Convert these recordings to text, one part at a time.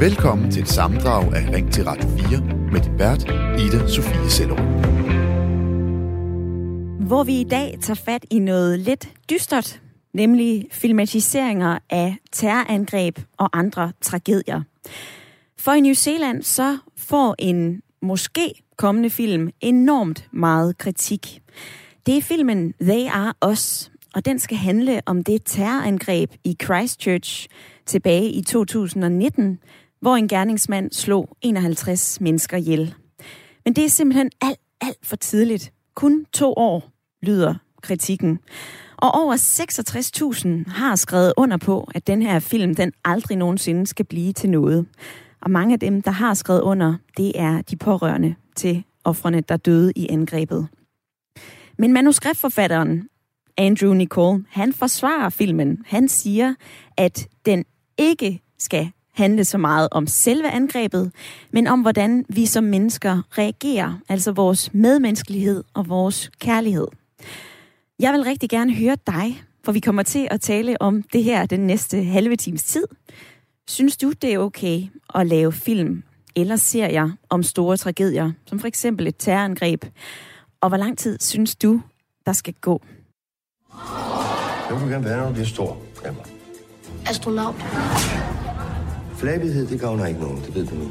Velkommen til et sammendrag af Ring til Radio 4 med din vært, Ida Sofie Sellerup. Hvor vi i dag tager fat i noget lidt dystert, nemlig filmatiseringer af terrorangreb og andre tragedier. For i New Zealand så får en måske kommende film enormt meget kritik. Det er filmen They Are Us, og den skal handle om det terrorangreb i Christchurch tilbage i 2019, hvor en gerningsmand slog 51 mennesker ihjel. Men det er simpelthen alt, alt for tidligt. Kun to år, lyder kritikken. Og over 66.000 har skrevet under på, at den her film, den aldrig nogensinde skal blive til noget. Og mange af dem, der har skrevet under, det er de pårørende til offrene, der døde i angrebet. Men manuskriptforfatteren Andrew Nicole, han forsvarer filmen. Han siger, at den ikke skal handle så meget om selve angrebet, men om hvordan vi som mennesker reagerer, altså vores medmenneskelighed og vores kærlighed. Jeg vil rigtig gerne høre dig, for vi kommer til at tale om det her den næste halve times tid. Synes du, det er okay at lave film eller serier om store tragedier, som for eksempel et terrorangreb? Og hvor lang tid synes du, der skal gå? Jeg vil gerne være, når du bliver stor, Emma. Astronaut. Flabighed, det gavner ikke nogen, det ved du nu.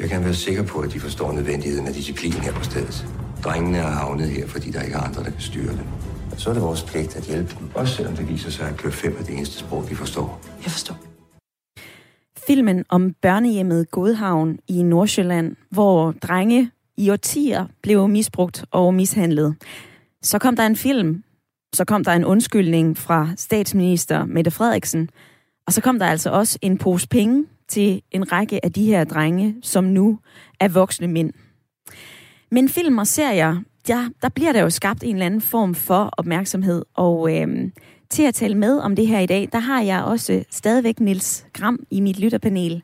Jeg kan være sikker på, at de forstår nødvendigheden af disciplin her på stedet. Drengene er havnet her, fordi der ikke er andre, der kan styre dem. Og så er det vores pligt at hjælpe dem, også selvom det viser sig, at klør 5 er det eneste sprog, de forstår. Jeg forstår. Filmen om børnehjemmet Godhavn i Nordsjælland, hvor drenge i årtier blev misbrugt og mishandlet. Så kom der en film, så kom der en undskyldning fra statsminister Mette Frederiksen, og så kom der altså også en pose penge til en række af de her drenge, som nu er voksne mænd. Men film og serier, ja, der bliver der jo skabt en eller anden form for opmærksomhed, og øh, til at tale med om det her i dag, der har jeg også stadigvæk Nils Gram i mit lytterpanel.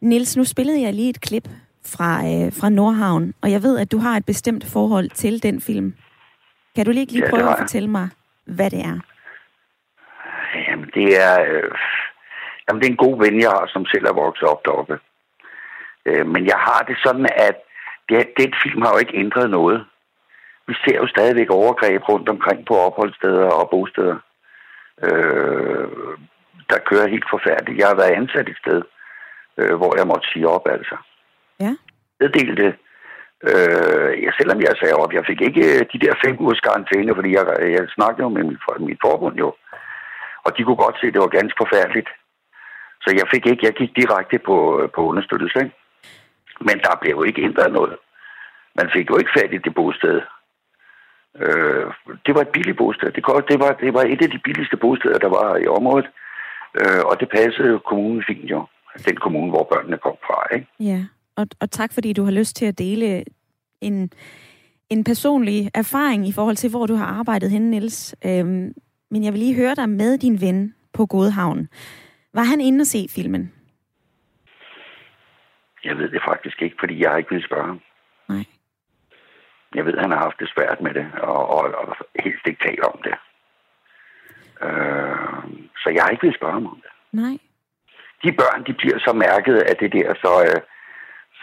Nils, nu spillede jeg lige et klip fra, øh, fra Nordhavn, og jeg ved, at du har et bestemt forhold til den film. Kan du lige, lige Ja, prøve at fortælle mig, hvad det er? Jamen, det er, øh, jamen, det er en god ven, jeg har, som selv er vokset op deroppe. Øh, men jeg har det sådan, at det, den film har jo ikke ændret noget. Vi ser jo stadigvæk overgreb rundt omkring på opholdssteder og bosteder. Øh, der kører helt forfærdeligt. Jeg har været ansat et sted, øh, hvor jeg måtte sige op, altså. Ja. Jeg delte, øh, ja, selvom jeg sagde op, jeg fik ikke øh, de der fem ugers karantæne, fordi jeg, jeg snakkede jo med mit, mit forbund jo. Og de kunne godt se, at det var ganske forfærdeligt. Så jeg fik ikke, jeg gik direkte på, øh, på understøttelse. Ikke? Men der blev jo ikke ændret noget. Man fik jo ikke fat i det bosted. Øh, det var et billigt bosted. Det, det, var, det var et af de billigste bosteder, der var i området. Øh, og det passede jo kommunen fint jo. Den kommune, hvor børnene kom fra. Ikke? Ja, og, og tak fordi du har lyst til at dele en, en personlig erfaring i forhold til, hvor du har arbejdet henne, Niels. Øhm, men jeg vil lige høre dig med din ven på Godhavn. Var han inde og se filmen? Jeg ved det faktisk ikke, fordi jeg har ikke vil spørge ham. Nej. Jeg ved, han har haft det svært med det, og, og, og helst ikke tale om det. Øh, så jeg har ikke vil spørge ham om det. Nej. De børn, de bliver så mærket af det der, så, øh,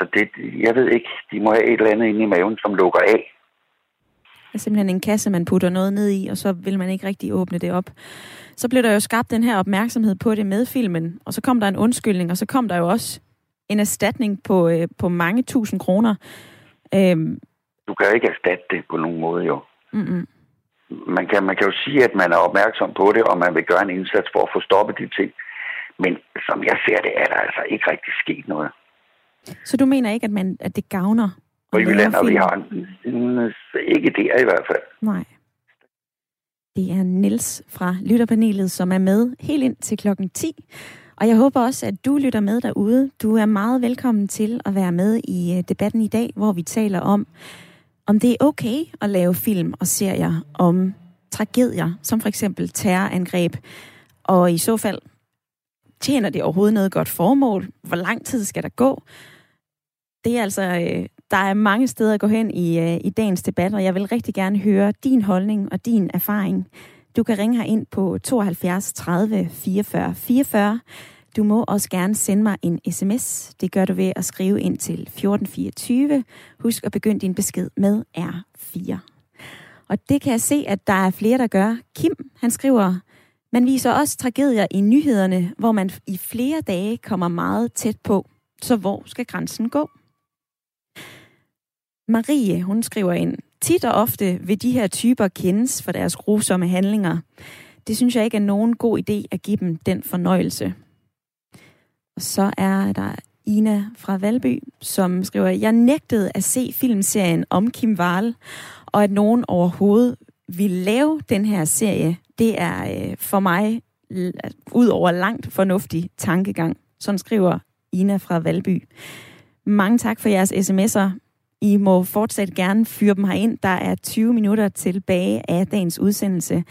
så det, jeg ved ikke, de må have et eller andet inde i maven, som lukker af. Det er simpelthen en kasse, man putter noget ned i, og så vil man ikke rigtig åbne det op. Så blev der jo skabt den her opmærksomhed på det med filmen, og så kom der en undskyldning, og så kom der jo også en erstatning på, øh, på mange tusind kroner. Øhm, Du kan jo ikke erstatte det på nogen måde, jo. mm-mm. Man kan, man kan jo sige, at man er opmærksom på det, og man vil gøre en indsats for at få stoppet de ting. Men som jeg ser det, er der altså ikke rigtig sket noget. Så du mener ikke, at, man, at det gavner? På Jylland, og vi har en, en, ikke der i hvert fald. Nej. Det er Nils fra lytterpanelet, som er med helt ind til klokken 10. Og jeg håber også, at du lytter med derude. Du er meget velkommen til at være med i øh, debatten i dag, hvor vi taler om, om det er okay at lave film og serier om tragedier, som for eksempel terrorangreb. Og i så fald, tjener det overhovedet noget godt formål? Hvor lang tid skal der gå? Det er altså, øh, der er mange steder at gå hen i, øh, i dagens debat, og jeg vil rigtig gerne høre din holdning og din erfaring. Du kan ringe her ind på 72 30 44 44. Du må også gerne sende mig en sms. Det gør du ved at skrive ind til 1424. Husk at begynde din besked med R4. Og det kan jeg se, at der er flere, der gør. Kim, han skriver, man viser også tragedier i nyhederne, hvor man i flere dage kommer meget tæt på. Så hvor skal grænsen gå? Marie, hun skriver ind, tit og ofte vil de her typer kendes for deres grusomme handlinger. Det synes jeg ikke er nogen god idé at give dem den fornøjelse. Og så er der Ina fra Valby, som skriver, jeg nægtede at se filmserien om Kim Wahl, og at nogen overhovedet vil lave den her serie, det er øh, for mig ud over langt fornuftig tankegang. Sådan skriver Ina fra Valby. Mange tak for jeres sms'er. I må fortsat gerne fyre dem ind. Der er 20 minutter tilbage af dagens udsendelse.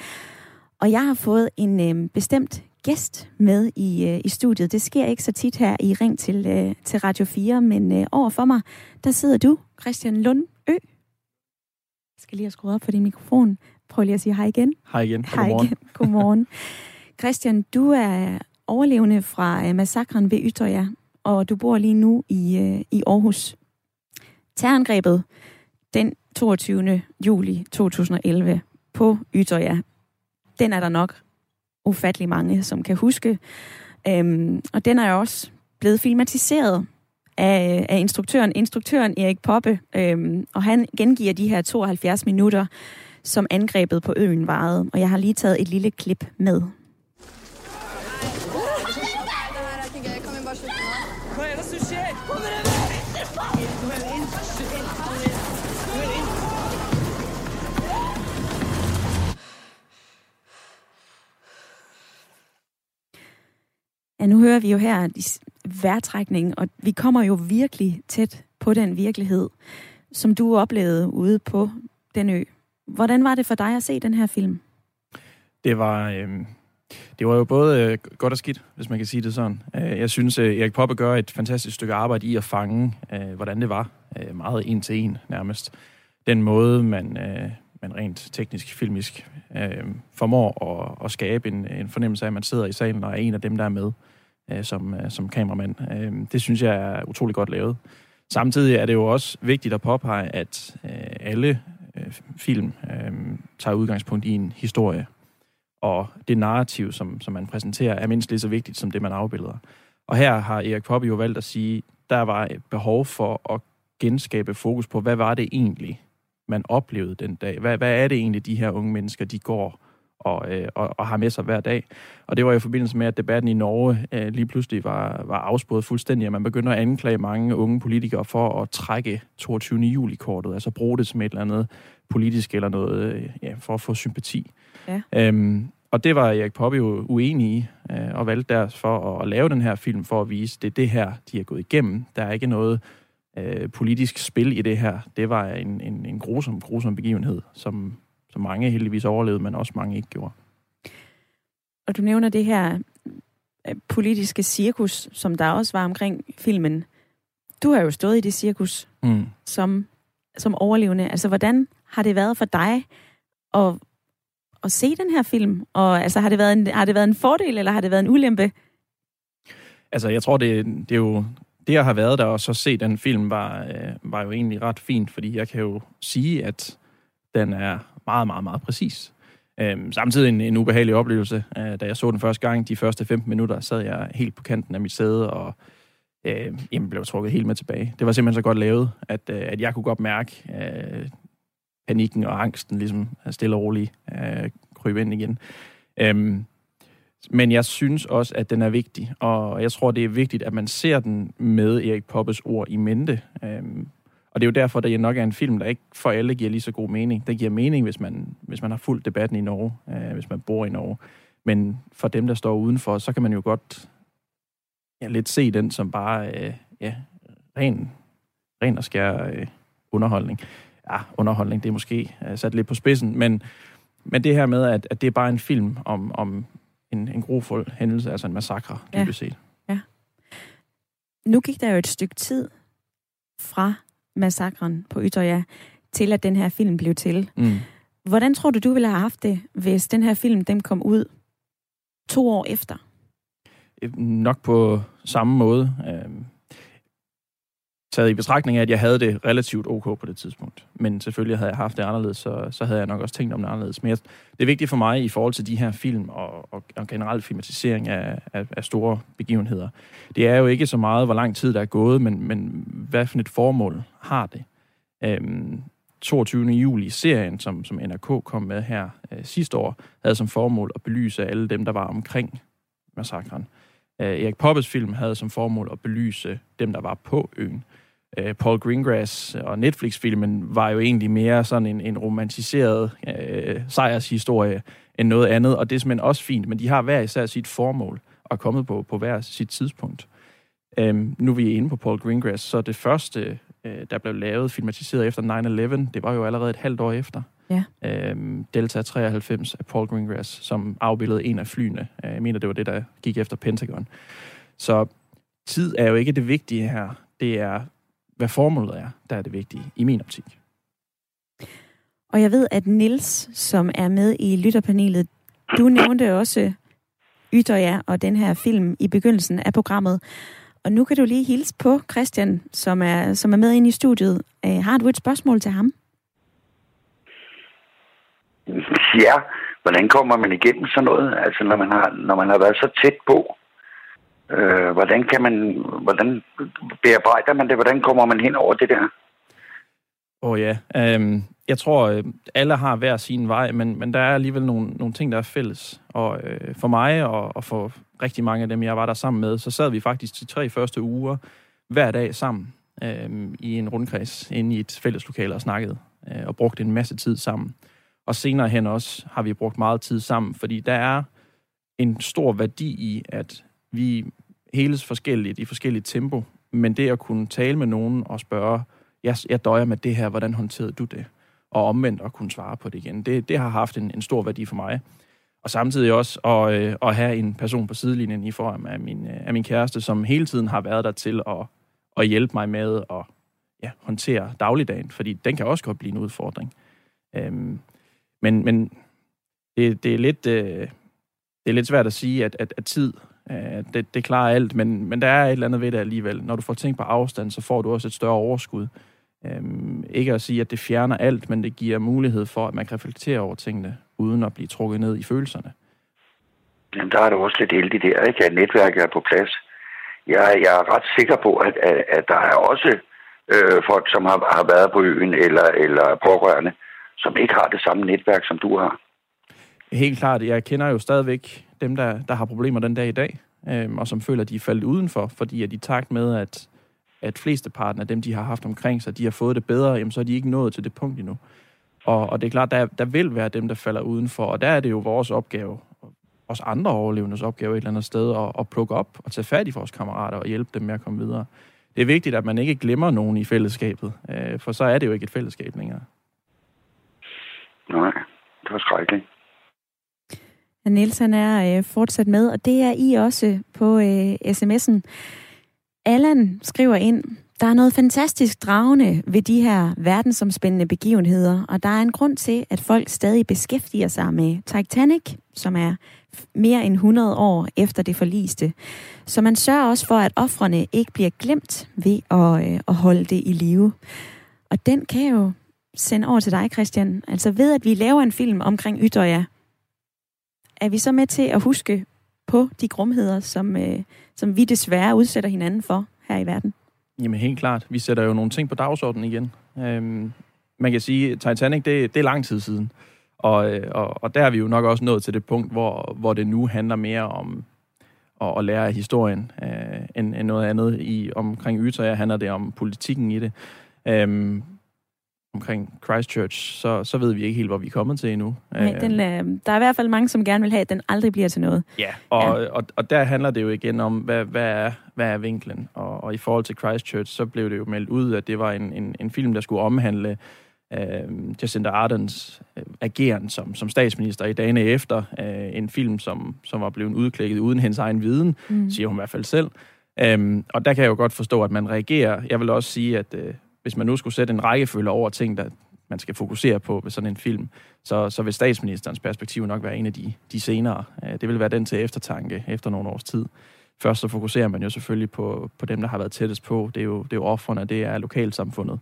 Og jeg har fået en øh, bestemt gæst med i, øh, i studiet. Det sker ikke så tit her i Ring til, øh, til Radio 4, men øh, over for mig, der sidder du, Christian Lund Ø. Jeg skal lige have skruet op for din mikrofon. Prøv lige at sige hej igen. Hej igen. Hej godmorgen. igen. Godmorgen. Christian, du er overlevende fra øh, massakren ved Ytterja, og du bor lige nu i, øh, i Aarhus. Terrorangrebet den 22. juli 2011 på Ytterja, den er der nok ufattelig mange, som kan huske. Øhm, og den er jo også blevet filmatiseret af, af instruktøren, instruktøren Erik Poppe, øhm, og han gengiver de her 72 minutter, som angrebet på øen varede. Og jeg har lige taget et lille klip med. Ja, nu hører vi jo her værtrækning, og vi kommer jo virkelig tæt på den virkelighed, som du oplevede ude på den ø. Hvordan var det for dig at se den her film? Det var, øh, det var jo både øh, godt og skidt, hvis man kan sige det sådan. Øh, jeg synes, øh, Erik Poppe gør et fantastisk stykke arbejde i at fange, øh, hvordan det var. Øh, meget en til en nærmest. Den måde, man, øh, man rent teknisk, filmisk øh, formår at, at skabe en, en fornemmelse af, at man sidder i salen og er en af dem, der er med øh, som, øh, som kameramand. Øh, det synes jeg er utrolig godt lavet. Samtidig er det jo også vigtigt at påpege, at øh, alle øh, film øh, tager udgangspunkt i en historie. Og det narrativ, som, som man præsenterer, er mindst lige så vigtigt som det, man afbilder. Og her har Erik Poppe jo valgt at sige, der var et behov for at genskabe fokus på, hvad var det egentlig, man oplevede den dag? Hvad, hvad er det egentlig, de her unge mennesker, de går og, øh, og, og har med sig hver dag. Og det var i forbindelse med, at debatten i Norge øh, lige pludselig var, var afspået fuldstændig, at man begynder at anklage mange unge politikere for at trække 22. juli-kortet, altså bruge det som et eller andet politisk eller noget, øh, ja, for at få sympati. Ja. Øhm, og det var Erik Poppe jo uenig i, øh, og valgte derfor at, at lave den her film for at vise, det er det her, de er gået igennem. Der er ikke noget øh, politisk spil i det her. Det var en, en, en grusom, grusom begivenhed, som som mange heldigvis overlevede, men også mange ikke gjorde. Og du nævner det her øh, politiske cirkus, som der også var omkring filmen. Du har jo stået i det cirkus mm. som, som overlevende. Altså, hvordan har det været for dig at, at se den her film? Og altså, har det, været en, har det været en fordel, eller har det været en ulempe? Altså, jeg tror, det, det er jo... Det, jeg har været der og så se den film, var, øh, var jo egentlig ret fint, fordi jeg kan jo sige, at den er meget, meget, meget præcis. Øhm, samtidig en, en ubehagelig oplevelse. Øh, da jeg så den første gang, de første 15 minutter, sad jeg helt på kanten af mit sæde og øh, jamen, blev trukket helt med tilbage. Det var simpelthen så godt lavet, at, øh, at jeg kunne godt mærke øh, panikken og angsten ligesom øh, stille og roligt øh, krybe ind igen. Øhm, men jeg synes også, at den er vigtig, og jeg tror, det er vigtigt, at man ser den med Erik Poppes ord i mente. Øhm, og det er jo derfor, der nok er en film, der ikke for alle giver lige så god mening. Den giver mening, hvis man, hvis man har fulgt debatten i Norge, øh, hvis man bor i Norge. Men for dem, der står udenfor, så kan man jo godt ja, lidt se den som bare øh, ja, ren, ren og skær øh, underholdning. Ja, underholdning, det er måske øh, sat lidt på spidsen, men, men det her med, at, at det er bare en film om, om en, en grofuld hændelse, altså en massakre, dybest ja. set. Ja. Nu gik der jo et stykke tid fra massakren på Ytterja, til at den her film blev til. Mm. Hvordan tror du, du ville have haft det, hvis den her film den kom ud to år efter? Øh, nok på samme måde. Øh, taget i betragtning af, at jeg havde det relativt ok på det tidspunkt. Men selvfølgelig havde jeg haft det anderledes, så, så havde jeg nok også tænkt om det anderledes. Men jeg, det er vigtigt for mig i forhold til de her film og, og, og generelt filmatisering af, af, af store begivenheder. Det er jo ikke så meget, hvor lang tid der er gået, men, men hvad for et formål har det? Øhm, 22. juli-serien, som, som NRK kom med her øh, sidste år, havde som formål at belyse alle dem, der var omkring massakren. Øh, Erik Poppes film havde som formål at belyse dem, der var på øen. Øh, Paul Greengrass og Netflix-filmen var jo egentlig mere sådan en, en romantiseret øh, sejrshistorie end noget andet, og det er simpelthen også fint, men de har hver især sit formål og kommet på, på hver sit tidspunkt. Øhm, nu er vi inde på Paul Greengrass, så det første, øh, der blev lavet, filmatiseret efter 9-11, det var jo allerede et halvt år efter. Ja. Øhm, Delta 93 af Paul Greengrass, som afbildede en af flyene. Øh, jeg mener, det var det, der gik efter Pentagon. Så tid er jo ikke det vigtige her. Det er hvad formålet er, der er det vigtige, i min optik. Og jeg ved, at Nils, som er med i lytterpanelet, du nævnte også Ytterja og den her film i begyndelsen af programmet. Og nu kan du lige hilse på Christian, som er, som er med inde i studiet. Uh, har du et spørgsmål til ham? Ja, hvordan kommer man igennem sådan noget? Altså, når man har, når man har været så tæt på, Øh, hvordan kan man, hvordan bearbejder man det? Hvordan kommer man hen over det der? Åh oh, ja, øhm, jeg tror, øh, alle har hver sin vej, men, men der er alligevel nogle, nogle ting, der er fælles. Og øh, for mig og, og for rigtig mange af dem, jeg var der sammen med, så sad vi faktisk de tre første uger hver dag sammen øh, i en rundkreds inde i et fælleslokale og snakkede øh, og brugte en masse tid sammen. Og senere hen også har vi brugt meget tid sammen, fordi der er en stor værdi i, at vi heles forskelligt i forskelligt tempo, men det at kunne tale med nogen og spørge, jeg, jeg døjer med det her, hvordan håndterede du det? Og omvendt at kunne svare på det igen, det, det har haft en, en stor værdi for mig. Og samtidig også at, øh, at have en person på sidelinjen i form af min, øh, af min kæreste, som hele tiden har været der til at, at hjælpe mig med at ja, håndtere dagligdagen, fordi den kan også godt blive en udfordring. Øhm, men men det, det, er lidt, øh, det er lidt svært at sige, at, at, at tid Øh, det, det klarer alt, men, men der er et eller andet ved det alligevel. Når du får ting på afstand, så får du også et større overskud. Øhm, ikke at sige, at det fjerner alt, men det giver mulighed for, at man kan reflektere over tingene, uden at blive trukket ned i følelserne. Jamen, der er det også lidt heldigt der, ikke? at netværket er på plads. Jeg, jeg er ret sikker på, at, at, at der er også øh, folk, som har, har været på øen, eller, eller pårørende, som ikke har det samme netværk, som du har. Helt klart. Jeg kender jo stadigvæk dem, der, der har problemer den dag i dag, øh, og som føler, at de er faldet udenfor, fordi at i takt med, at, at flesteparten af dem, de har haft omkring sig, de har fået det bedre, jamen, så er de ikke nået til det punkt endnu. Og, og det er klart, der, der vil være dem, der falder udenfor, og der er det jo vores opgave, også andre overlevendes opgave et eller andet sted, at, at plukke op og tage fat i vores kammerater og hjælpe dem med at komme videre. Det er vigtigt, at man ikke glemmer nogen i fællesskabet, øh, for så er det jo ikke et fællesskab længere. Nej, det var skrækkeligt. Niels han er øh, fortsat med, og det er I også på øh, sms'en. Allan skriver ind, der er noget fantastisk dragende ved de her verdensomspændende begivenheder, og der er en grund til, at folk stadig beskæftiger sig med Titanic, som er mere end 100 år efter det forliste. Så man sørger også for, at offrene ikke bliver glemt ved at, øh, at holde det i live. Og den kan jeg jo sende over til dig, Christian. Altså ved, at vi laver en film omkring Ytterja, er vi så med til at huske på de grumheder, som, øh, som vi desværre udsætter hinanden for her i verden? Jamen helt klart. Vi sætter jo nogle ting på dagsordenen igen. Øhm, man kan sige, Titanic, det, det er lang tid siden. Og, øh, og, og der er vi jo nok også nået til det punkt, hvor, hvor det nu handler mere om at, at lære af historien, øh, end, end noget andet. I, omkring Ytterja handler det om politikken i det. Øhm, omkring Christchurch, så, så ved vi ikke helt, hvor vi er kommet til endnu. Nej, den, øh, der er i hvert fald mange, som gerne vil have, at den aldrig bliver til noget. Ja, og, ja. og, og der handler det jo igen om, hvad, hvad, er, hvad er vinklen? Og, og i forhold til Christchurch, så blev det jo meldt ud, at det var en, en, en film, der skulle omhandle øh, Jacinda Ardens øh, ageren som, som statsminister i dagene efter. Øh, en film, som, som var blevet udklækket uden hendes egen viden, mm. siger hun i hvert fald selv. Um, og der kan jeg jo godt forstå, at man reagerer. Jeg vil også sige, at... Øh, hvis man nu skulle sætte en rækkefølge over ting, der, man skal fokusere på ved sådan en film, så, så vil statsministerens perspektiv nok være en af de, de senere. Øh, det vil være den til eftertanke efter nogle års tid. Først så fokuserer man jo selvfølgelig på, på dem, der har været tættest på. Det er jo, det er jo offrene, det er lokalsamfundet.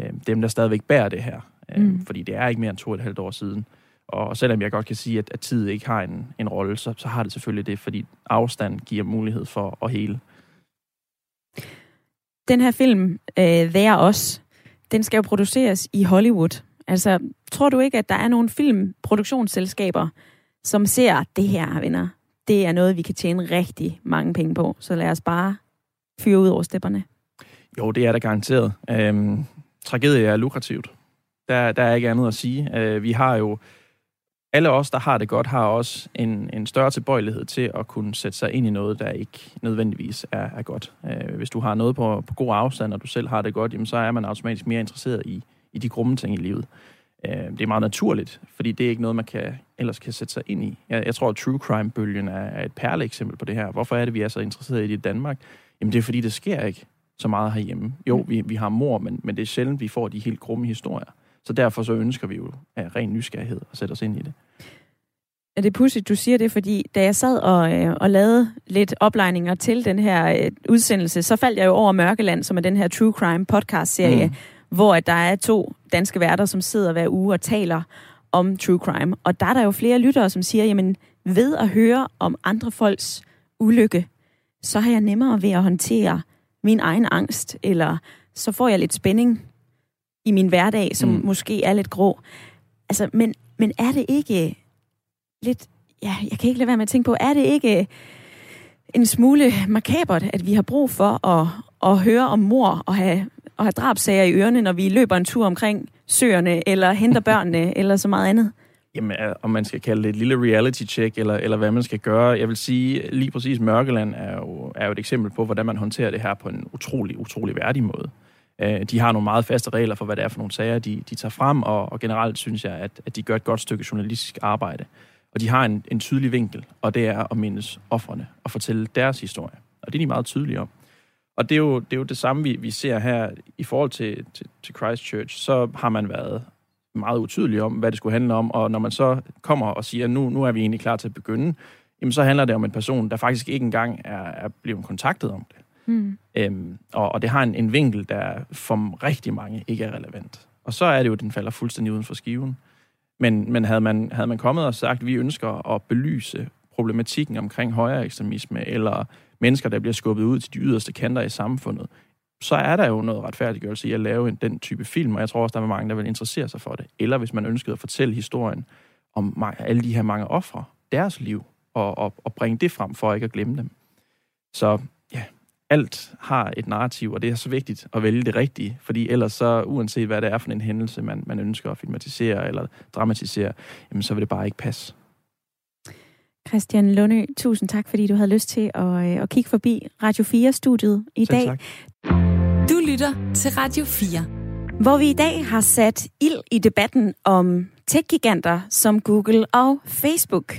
Øh, dem, der stadigvæk bærer det her. Øh, mm. Fordi det er ikke mere end to og et halvt år siden. Og selvom jeg godt kan sige, at, at tid ikke har en, en rolle, så, så har det selvfølgelig det, fordi afstand giver mulighed for at hele. Den her film, øh, There Os, den skal jo produceres i Hollywood. Altså, tror du ikke, at der er nogle filmproduktionsselskaber, som ser det her, venner? Det er noget, vi kan tjene rigtig mange penge på, så lad os bare fyre ud over stepperne. Jo, det er der garanteret. Øhm, tragedie er lukrativt. Der, der er ikke andet at sige. Øh, vi har jo alle os, der har det godt, har også en, en større tilbøjelighed til at kunne sætte sig ind i noget, der ikke nødvendigvis er, er godt. Øh, hvis du har noget på, på god afstand, og du selv har det godt, jamen, så er man automatisk mere interesseret i, i de grumme ting i livet. Øh, det er meget naturligt, fordi det er ikke noget, man kan, ellers kan sætte sig ind i. Jeg, jeg tror, at true crime-bølgen er, er et perle eksempel på det her. Hvorfor er det, vi er så interesseret i det i Danmark? Jamen det er, fordi det sker ikke så meget herhjemme. Jo, vi, vi har mor, men, men det er sjældent, vi får de helt grumme historier. Så derfor så ønsker vi jo af ren nysgerrighed at sætte os ind i det. Er det pudsigt, du siger det, fordi da jeg sad og, øh, og lavede lidt oplejninger til den her øh, udsendelse, så faldt jeg jo over Mørkeland, som er den her True Crime podcast-serie, mm. hvor at der er to danske værter, som sidder hver uge og taler om True Crime. Og der er der jo flere lyttere, som siger, jamen ved at høre om andre folks ulykke, så har jeg nemmere ved at håndtere min egen angst, eller så får jeg lidt spænding i min hverdag, som mm. måske er lidt grå. Altså, men, men er det ikke lidt... Ja, jeg kan ikke lade være med at tænke på, er det ikke en smule makabert, at vi har brug for at, at høre om mor og have, og have drabsager i ørerne, når vi løber en tur omkring søerne, eller henter børnene, eller så meget andet? Jamen, om man skal kalde det et lille reality check, eller, eller hvad man skal gøre. Jeg vil sige, lige præcis Mørkeland er jo, er jo et eksempel på, hvordan man håndterer det her på en utrolig, utrolig værdig måde. Øh, de har nogle meget faste regler for, hvad det er for nogle sager, de, de tager frem, og, og generelt synes jeg, at, at de gør et godt stykke journalistisk arbejde. Og de har en, en tydelig vinkel, og det er at mindes offrene og fortælle deres historie. Og det er de meget tydelige om. Og det er jo det, er jo det samme, vi, vi ser her i forhold til, til, til Christchurch. Så har man været meget utydelig om, hvad det skulle handle om, og når man så kommer og siger, nu, nu er vi egentlig klar til at begynde, jamen så handler det om en person, der faktisk ikke engang er, er blevet kontaktet om det. Mm. Øhm, og, og det har en, en vinkel, der for rigtig mange ikke er relevant. Og så er det jo, at den falder fuldstændig uden for skiven. Men, men havde, man, havde man kommet og sagt, at vi ønsker at belyse problematikken omkring højere ekstremisme, eller mennesker, der bliver skubbet ud til de yderste kanter i samfundet, så er der jo noget retfærdiggørelse i at lave en, den type film, og jeg tror også, der er mange, der vil interessere sig for det. Eller hvis man ønskede at fortælle historien om alle de her mange ofre, deres liv, og, og, og bringe det frem for ikke at glemme dem. Så ja, alt har et narrativ, og det er så vigtigt at vælge det rigtige, fordi ellers så, uanset hvad det er for en hændelse, man, man ønsker at filmatisere eller dramatisere, jamen så vil det bare ikke passe. Christian Lunø, tusind tak, fordi du havde lyst til at, øh, at kigge forbi Radio 4-studiet i Selv dag. Tak. Du lytter til Radio 4. Hvor vi i dag har sat ild i debatten om tech-giganter som Google og Facebook.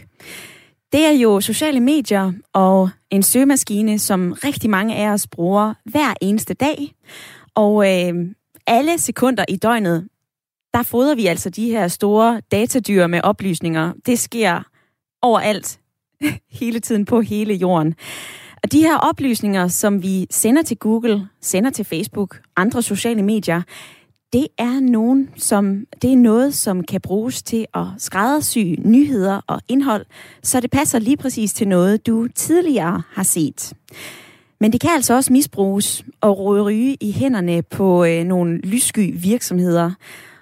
Det er jo sociale medier og en søgemaskine, som rigtig mange af os bruger hver eneste dag. Og øh, alle sekunder i døgnet, der fodrer vi altså de her store datadyr med oplysninger. Det sker overalt, hele tiden på hele jorden. Og de her oplysninger, som vi sender til Google, sender til Facebook, andre sociale medier, det er nogen, som det er noget, som kan bruges til at skræddersy nyheder og indhold, så det passer lige præcis til noget, du tidligere har set. Men det kan altså også misbruges og ryge i hænderne på øh, nogle lyssky virksomheder.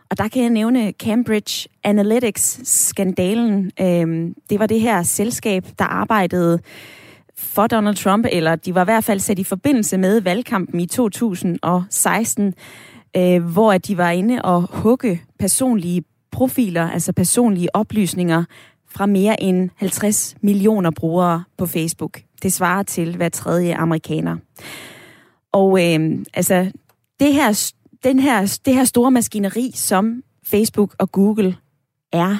Og der kan jeg nævne Cambridge Analytics-skandalen. Øhm, det var det her selskab, der arbejdede for Donald Trump, eller de var i hvert fald sat i forbindelse med valgkampen i 2016 øh, hvor de var inde og hugge personlige profiler, altså personlige oplysninger fra mere end 50 millioner brugere på Facebook. Det svarer til hver tredje amerikaner. Og øh, altså, det her, den her, det her store maskineri, som Facebook og Google er,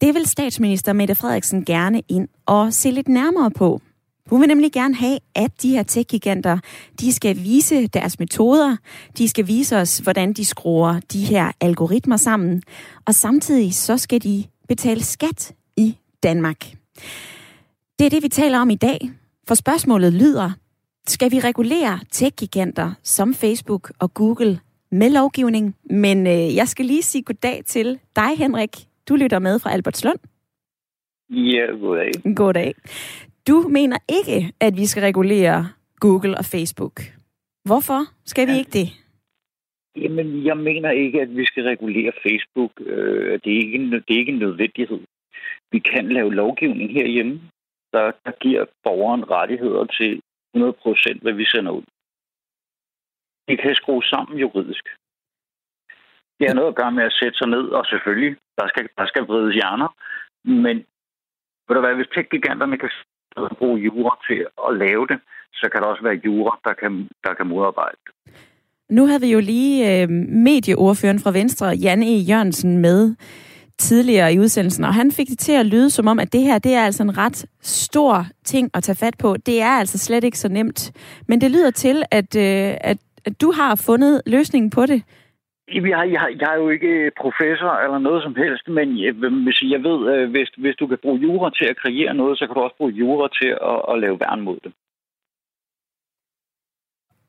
det vil statsminister Mette Frederiksen gerne ind og se lidt nærmere på. Hun vil nemlig gerne have, at de her tech-giganter, de skal vise deres metoder, de skal vise os, hvordan de skruer de her algoritmer sammen, og samtidig så skal de betale skat i Danmark. Det er det, vi taler om i dag, for spørgsmålet lyder, skal vi regulere tech-giganter som Facebook og Google med lovgivning? Men øh, jeg skal lige sige goddag til dig, Henrik. Du lytter med fra Albertslund. Ja, goddag. Goddag. Du mener ikke, at vi skal regulere Google og Facebook. Hvorfor skal vi ikke det? Jamen, jeg mener ikke, at vi skal regulere Facebook. Øh, det, er ikke en, det er ikke en nødvendighed. Vi kan lave lovgivning herhjemme, der, der giver borgeren rettigheder til 100 procent, hvad vi sender ud. Det kan skrue sammen juridisk. Det har noget at gøre med at sætte sig ned, og selvfølgelig, der skal, der skal vrides hjerner, men ved du hvad, hvis tech-giganterne kan bruge jura til at lave det, så kan der også være jura, der kan, der kan modarbejde det. Nu havde vi jo lige øh, medieordføreren fra Venstre, Jan E. Jørgensen, med tidligere i udsendelsen, og han fik det til at lyde som om, at det her, det er altså en ret stor ting at tage fat på. Det er altså slet ikke så nemt. Men det lyder til, at, øh, at, at du har fundet løsningen på det. Jeg, jeg, jeg er jo ikke professor eller noget som helst, men jeg, jeg ved, øh, hvis, hvis du kan bruge jura til at kreere noget, så kan du også bruge jura til at, at lave værn mod det.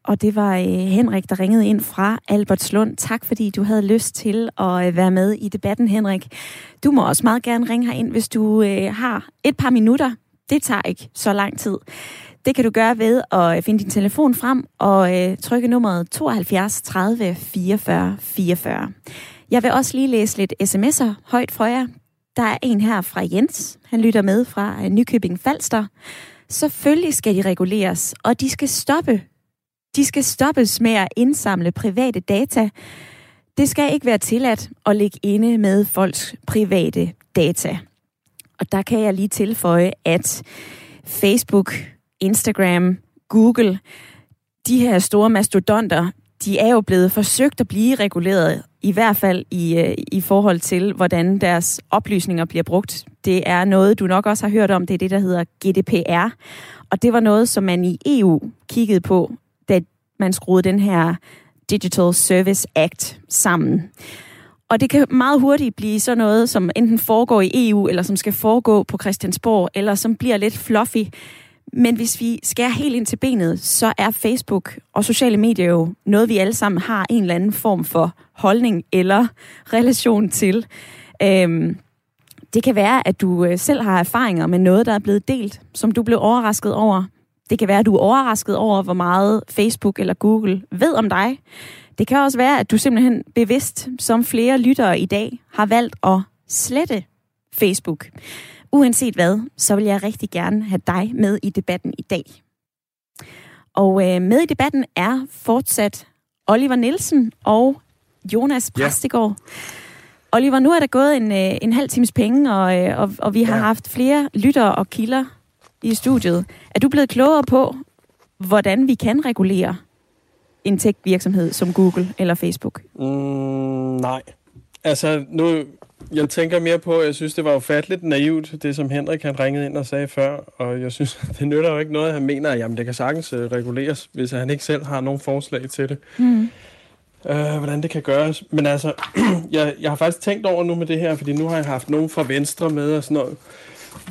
Og det var øh, Henrik, der ringede ind fra Albertslund. Tak fordi du havde lyst til at øh, være med i debatten, Henrik. Du må også meget gerne ringe ind, hvis du har et par minutter. Det tager ikke så lang tid. Det kan du gøre ved at øh, finde din telefon frem og øh, trykke nummeret 72 30 44 44. Jeg vil også lige læse lidt sms'er højt for jer. Der er en her fra Jens. Han lytter med fra øh, Nykøbing Falster. Selvfølgelig skal de reguleres, og de skal stoppe de skal stoppes med at indsamle private data. Det skal ikke være tilladt at ligge inde med folks private data. Og der kan jeg lige tilføje, at Facebook, Instagram, Google, de her store mastodonter, de er jo blevet forsøgt at blive reguleret, i hvert fald i, øh, i forhold til, hvordan deres oplysninger bliver brugt. Det er noget, du nok også har hørt om, det er det, der hedder GDPR. Og det var noget, som man i EU kiggede på da man skruede den her Digital Service Act sammen. Og det kan meget hurtigt blive sådan noget, som enten foregår i EU, eller som skal foregå på Christiansborg, eller som bliver lidt fluffy. Men hvis vi skærer helt ind til benet, så er Facebook og sociale medier jo noget, vi alle sammen har en eller anden form for holdning eller relation til. Øhm, det kan være, at du øh, selv har erfaringer med noget, der er blevet delt, som du blev overrasket over. Det kan være, at du er overrasket over, hvor meget Facebook eller Google ved om dig. Det kan også være, at du simpelthen bevidst, som flere lyttere i dag, har valgt at slette Facebook. Uanset hvad, så vil jeg rigtig gerne have dig med i debatten i dag. Og øh, med i debatten er fortsat Oliver Nielsen og Jonas Præstegård. Ja. Oliver, nu er der gået en, øh, en halv times penge, og, øh, og, og vi har ja. haft flere lyttere og kilder i studiet. Er du blevet klogere på, hvordan vi kan regulere en tech-virksomhed som Google eller Facebook? Mm, nej. Altså, nu, jeg tænker mere på, jeg synes, det var ufatteligt naivt, det som Henrik han ringede ind og sagde før, og jeg synes, det nytter jo ikke noget, at han mener, at jamen, det kan sagtens uh, reguleres, hvis han ikke selv har nogen forslag til det. Mm. Uh, hvordan det kan gøres. Men altså, jeg, jeg har faktisk tænkt over nu med det her, fordi nu har jeg haft nogen fra Venstre med og sådan noget.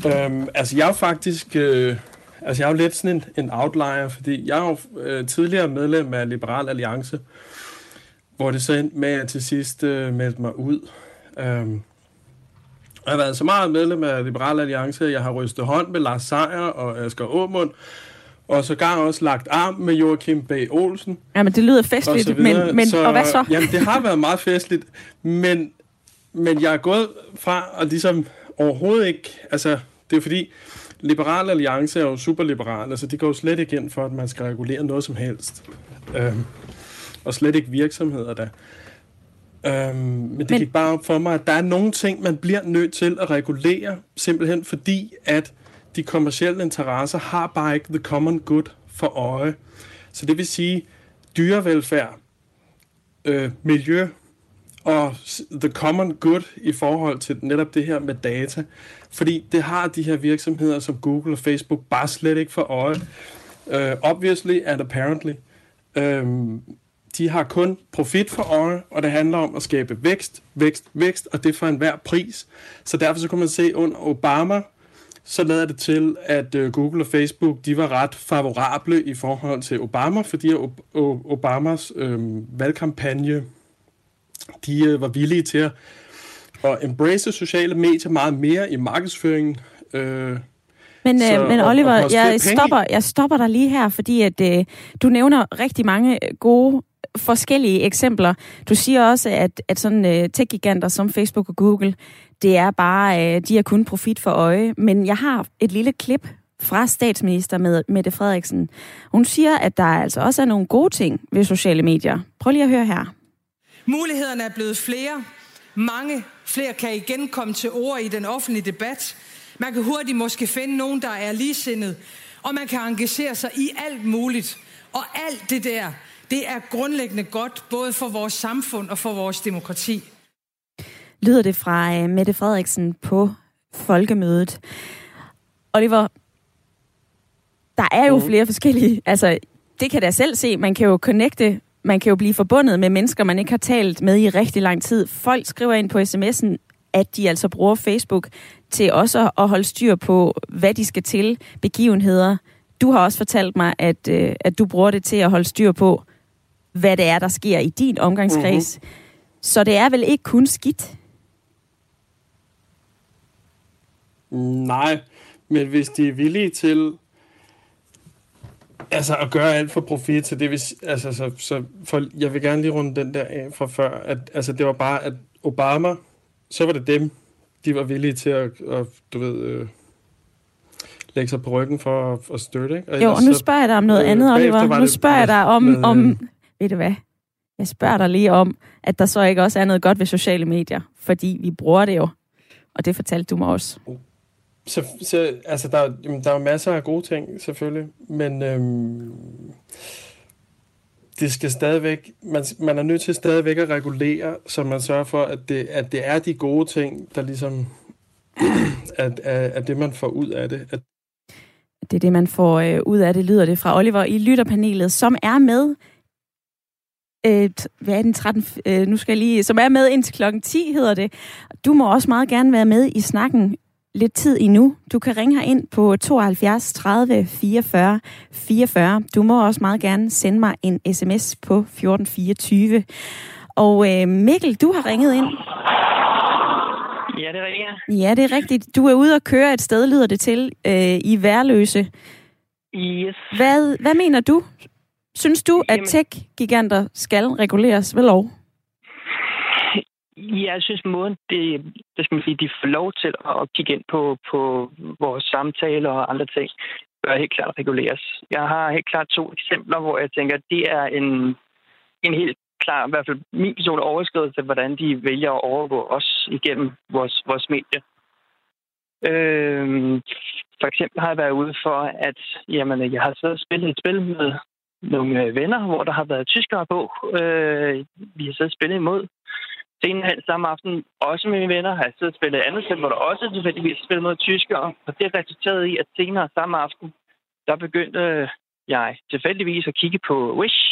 Øhm, altså, jeg er faktisk... Øh, altså, jeg er jo lidt sådan en, en outlier, fordi jeg er jo øh, tidligere medlem af Liberal Alliance, hvor det så endte med, at til sidst øh, meldte mig ud. Øhm, jeg har været så meget medlem af Liberal Alliance, at jeg har rystet hånd med Lars Seier og Asger Aumund, og så gang også lagt arm med Joachim B. Olsen. Ja, men det lyder festligt, og men, men så, og hvad så? Jamen, det har været meget festligt, men, men jeg er gået fra at ligesom overhovedet ikke, altså det er fordi, Liberal Alliance er jo superliberal, altså de går jo slet ikke ind for, at man skal regulere noget som helst. Øhm, og slet ikke virksomheder der. Øhm, men det men... gik bare op for mig, at der er nogle ting, man bliver nødt til at regulere, simpelthen fordi, at de kommercielle interesser har bare ikke the common good for øje. Så det vil sige, dyrevelfærd, øh, miljø og the common good i forhold til netop det her med data, Fordi det har de her virksomheder som Google og Facebook bare slet ikke for øje. Uh, obviously and apparently. Um, de har kun profit for øje, og det handler om at skabe vækst, vækst, vækst, og det for enhver pris. Så derfor så kunne man se under Obama, så lader det til, at uh, Google og Facebook, de var ret favorable i forhold til Obama, fordi Obamas øh, valgkampagne, de øh, var villige til at, at embrace sociale medier meget mere i markedsføringen. Øh, men, så, øh, men Oliver, og, og jeg, stopper, jeg stopper dig lige her, fordi at øh, du nævner rigtig mange gode forskellige eksempler. Du siger også, at, at sådan øh, tech-giganter som Facebook og Google, det er bare, øh, de har kun profit for øje. Men jeg har et lille klip fra statsminister Mette Frederiksen. Hun siger, at der altså også er nogle gode ting ved sociale medier. Prøv lige at høre her. Mulighederne er blevet flere. Mange flere kan igen komme til ord i den offentlige debat. Man kan hurtigt måske finde nogen, der er ligesindet. Og man kan engagere sig i alt muligt. Og alt det der, det er grundlæggende godt, både for vores samfund og for vores demokrati. Lyder det fra uh, Mette Frederiksen på folkemødet. Oliver, der er jo mm. flere forskellige, altså det kan jeg selv se, man kan jo connecte, man kan jo blive forbundet med mennesker, man ikke har talt med i rigtig lang tid. Folk skriver ind på sms'en, at de altså bruger Facebook til også at holde styr på, hvad de skal til, begivenheder. Du har også fortalt mig, at, øh, at du bruger det til at holde styr på, hvad det er, der sker i din omgangskreds. Mm-hmm. Så det er vel ikke kun skidt? Nej, men hvis de er villige til altså at gøre alt for profit, så det vil, altså, så, så for, jeg vil gerne lige runde den der af fra før, at altså, det var bare, at Obama, så var det dem, de var villige til at, at du ved, øh, lægge sig på ryggen for at, at støtte. Ikke? Og jo, og nu spørger jeg dig om noget øh, andet, Oliver. Nu spørger jeg dig om, med, om, øh, ved du hvad, jeg spørger dig lige om, at der så ikke også er noget godt ved sociale medier, fordi vi bruger det jo. Og det fortalte du mig også. Så, så, altså, der, jamen, der er masser af gode ting, selvfølgelig, men øhm, det skal stadigvæk, man, man er nødt til stadigvæk at regulere, så man sørger for, at det, at det er de gode ting, der ligesom at, at, at det, man får ud af det. At det er det, man får øh, ud af det, lyder det fra Oliver i lytterpanelet, som er med øh, hvad er den 13, øh, nu skal jeg lige, som er med indtil klokken 10, hedder det. Du må også meget gerne være med i snakken lidt tid endnu. Du kan ringe her ind på 72 30 44 44. Du må også meget gerne sende mig en sms på 1424. Og øh, Mikkel, du har ringet ind. Ja, det er rigtigt. Ja, det er rigtigt. Du er ude og køre et sted, lyder det til, øh, i Værløse. Yes. Hvad, hvad mener du? Synes du, at tech-giganter skal reguleres ved lov? Jeg synes, måden, det, det skal man sige, de får lov til at kigge ind på, på vores samtaler og andre ting, bør helt klart reguleres. Jeg har helt klart to eksempler, hvor jeg tænker, at det er en, en helt klar, i hvert fald min person overskridelse, hvordan de vælger at overgå os igennem vores, vores medier. Øhm, for eksempel har jeg været ude for, at jamen, jeg har siddet og spillet et spil med nogle øh, venner, hvor der har været tyskere på. Øh, vi har siddet og spillet imod. Senere hen samme aften, også med mine venner, har jeg siddet og spillet et andet sted, hvor der også tilfældigvis spillet mod tyskere. Og det resulterede i, at senere samme aften, der begyndte øh, jeg tilfældigvis at kigge på Wish.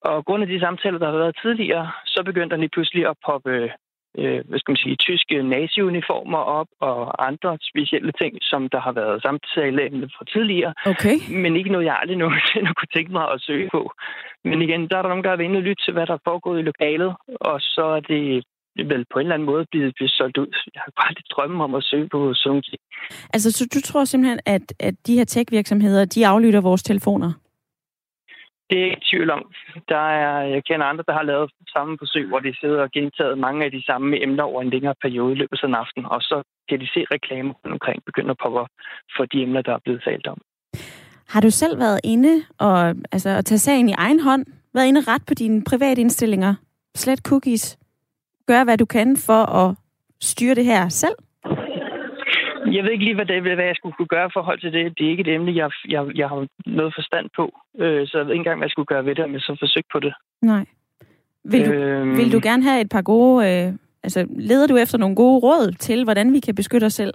Og grund af de samtaler, der har været tidligere, så begyndte der lige pludselig at poppe øh, øh, hvad skal man sige, tyske nazi-uniformer op og andre specielle ting, som der har været samtale fra tidligere. Okay. Men ikke noget, jeg aldrig nogensinde kunne tænke mig at søge på. Men igen, der er der nogen, der har været inde og lytte til, hvad der er foregået i lokalet, og så er det vel på en eller anden måde blevet, blevet solgt ud. Jeg har bare lidt drømme om at søge på sådan ting. Altså, så du tror simpelthen, at, at de her tech-virksomheder, de aflytter vores telefoner? Det er ikke tvivl om. Der er, jeg kender andre, der har lavet samme forsøg, hvor de sidder og gentaget mange af de samme emner over en længere periode i løbet af en aften, og så kan de se reklamer omkring begynder at poppe for de emner, der er blevet talt om. Har du selv været inde og altså, at tage sagen i egen hånd? Været inde ret på dine private indstillinger? Slet cookies? Gør, hvad du kan for at styre det her selv? Jeg ved ikke lige, hvad, det, hvad jeg skulle kunne gøre i forhold til det. Det er ikke et emne, jeg, jeg, jeg har noget forstand på. Øh, så jeg ved ikke engang, hvad jeg skulle gøre ved det, om jeg så forsøgte på det. Nej. Vil du, øhm, vil du gerne have et par gode... Øh, altså, leder du efter nogle gode råd til, hvordan vi kan beskytte os selv?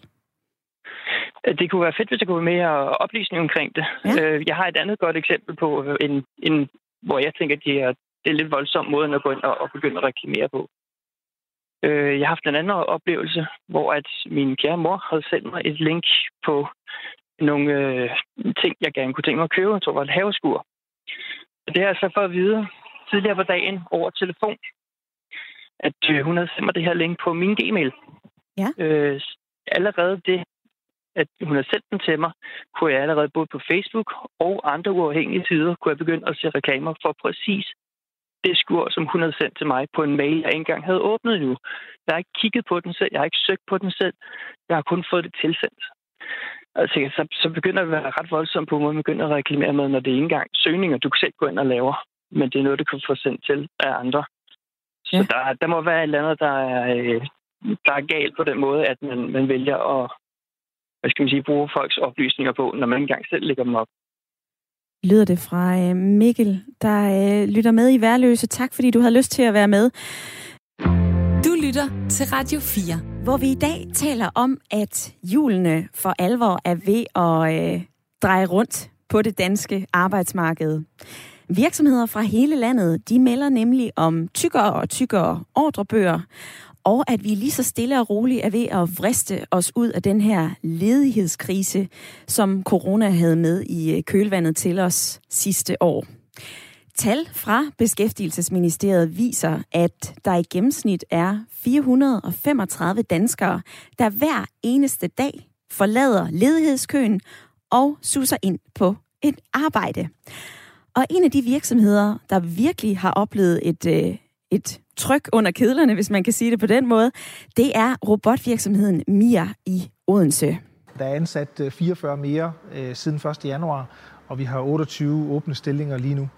Det kunne være fedt, hvis der kunne være mere oplysning omkring det. Ja. Jeg har et andet godt eksempel på, en, en, hvor jeg tænker, at det er, det er lidt voldsom måde at gå ind og, og begynde at reklamere på. Jeg har haft en anden oplevelse, hvor at min kære mor havde sendt mig et link på nogle øh, ting, jeg gerne kunne tænke mig at købe. Jeg tror, det var et haveskur. Det er altså for at vide tidligere på dagen over telefon, at øh, hun havde sendt mig det her link på min Gmail. Ja. Øh, allerede det, at hun har sendt den til mig, kunne jeg allerede både på Facebook og andre uafhængige sider, kunne jeg begynde at se reklamer for præcis det skur, som hun havde sendt til mig på en mail, jeg ikke engang havde åbnet endnu. Jeg har ikke kigget på den selv, jeg har ikke søgt på den selv, jeg har kun fået det tilsendt. Altså, så, så begynder det at være ret voldsomt på, at man begynder at reklamere med, når det er ikke engang søgninger, du kan selv gå ind og lave, men det er noget, du kan få sendt til af andre. Så ja. der, der må være et eller andet, der er, øh, der er galt på den måde, at man, man vælger at hvad skal man sige, bruge folks oplysninger på, når man ikke engang selv lægger dem op. Lyder det fra øh, Mikkel, der øh, lytter med i Værløse. Tak, fordi du havde lyst til at være med. Du lytter til Radio 4. Hvor vi i dag taler om, at julene for alvor er ved at øh, dreje rundt på det danske arbejdsmarked. Virksomheder fra hele landet, de melder nemlig om tykkere og tykkere ordrebøger, og at vi lige så stille og roligt er ved at vriste os ud af den her ledighedskrise, som corona havde med i øh, kølvandet til os sidste år. Tal fra Beskæftigelsesministeriet viser, at der i gennemsnit er 435 danskere, der hver eneste dag forlader ledighedskøen og suser ind på et arbejde. Og en af de virksomheder, der virkelig har oplevet et, øh, et tryk under kedlerne, hvis man kan sige det på den måde, det er robotvirksomheden Mia i Odense. Der er ansat 44 øh, mere øh, siden 1. januar, og vi har 28 åbne stillinger lige nu.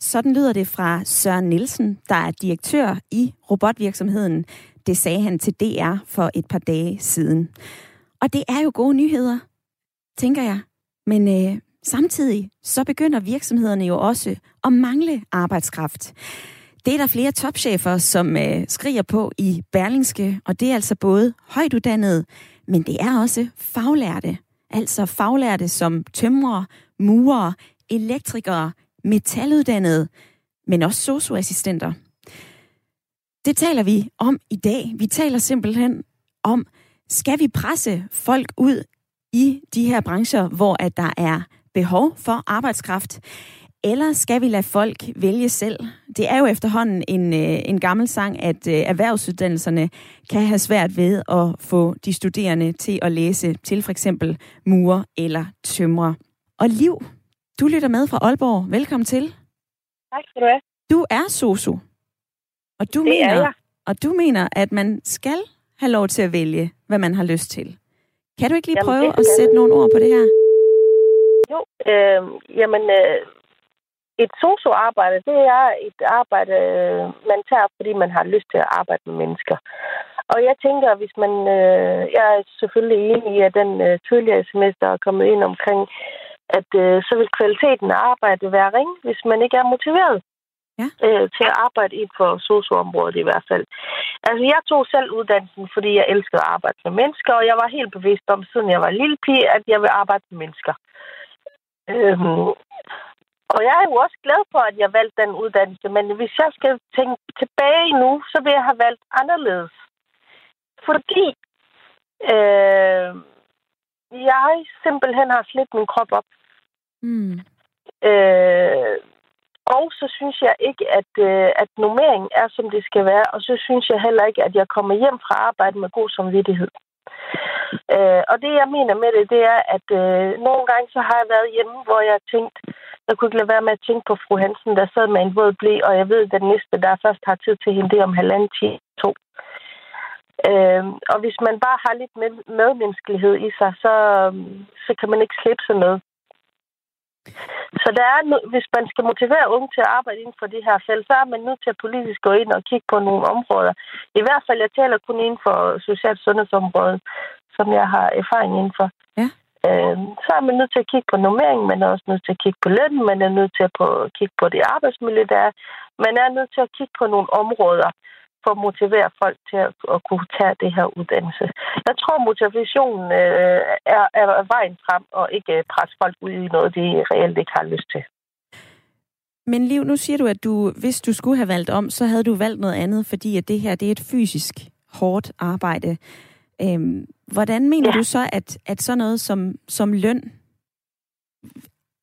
Sådan lyder det fra Søren Nielsen, der er direktør i robotvirksomheden. Det sagde han til DR for et par dage siden. Og det er jo gode nyheder, tænker jeg. Men øh, samtidig så begynder virksomhederne jo også at mangle arbejdskraft. Det er der flere topchefer, som øh, skriger på i Berlingske, og det er altså både højtuddannede, men det er også faglærte. Altså faglærte som tømrere, murer, elektrikere, metaluddannede, men også socioassistenter. Det taler vi om i dag. Vi taler simpelthen om, skal vi presse folk ud i de her brancher, hvor at der er behov for arbejdskraft, eller skal vi lade folk vælge selv? Det er jo efterhånden en, øh, en gammel sang, at øh, erhvervsuddannelserne kan have svært ved at få de studerende til at læse til for eksempel murer eller tømrer. Og Liv, du lytter med fra Aalborg. Velkommen til. Tak skal du have. Du er sosu. Og du det mener, er. Og du mener, at man skal have lov til at vælge, hvad man har lyst til. Kan du ikke lige Jamen, prøve at sætte nogle ord på det her? Jo, øh, jamen, øh, et sosu-arbejde, det er et arbejde, man tager, fordi man har lyst til at arbejde med mennesker. Og jeg tænker, hvis man... Øh, jeg er selvfølgelig enig i, at den øh, tidligere semester er kommet ind omkring, at øh, så vil kvaliteten af arbejdet være ring, hvis man ikke er motiveret ja. øh, til at arbejde inden for sosu-området i hvert fald. Altså, jeg tog selv uddannelsen, fordi jeg elskede at arbejde med mennesker, og jeg var helt bevidst om, siden jeg var lille pige, at jeg vil arbejde med mennesker. Øhm, og jeg er jo også glad for, at jeg valgte den uddannelse, men hvis jeg skal tænke tilbage nu, så vil jeg have valgt anderledes. Fordi øh, jeg simpelthen har slidt min krop op. Mm. Øh, og så synes jeg ikke, at, øh, at normeringen er, som det skal være. Og så synes jeg heller ikke, at jeg kommer hjem fra arbejde med god samvittighed. Øh, og det, jeg mener med det, det er, at øh, nogle gange så har jeg været hjemme, hvor jeg har tænkt, jeg kunne ikke lade være med at tænke på fru Hansen, der sad med en våd blæ, og jeg ved, at den næste, der først har tid til hende, det er om halvanden time, to. Øh, og hvis man bare har lidt med, medmenneskelighed i sig, så, øhm, så kan man ikke slippe sig noget. Så der er, hvis man skal motivere unge til at arbejde inden for det her felt, så er man nødt til at politisk gå ind og kigge på nogle områder. I hvert fald, jeg taler kun inden for socialt sundhedsområdet, som jeg har erfaring inden for. Ja. Øh, så er man nødt til at kigge på normeringen, man er også nødt til at kigge på lønnen, man er nødt til at på, kigge på det arbejdsmiljø, der er. Man er nødt til at kigge på nogle områder, for at motivere folk til at, at kunne tage det her uddannelse. Jeg tror, motivationen øh, er, er vejen frem, og ikke øh, presse folk ud i noget, de reelt ikke har lyst til. Men Liv, nu siger du, at du, hvis du skulle have valgt om, så havde du valgt noget andet, fordi at det her det er et fysisk hårdt arbejde. Øhm, hvordan mener ja. du så, at, at sådan noget som, som løn,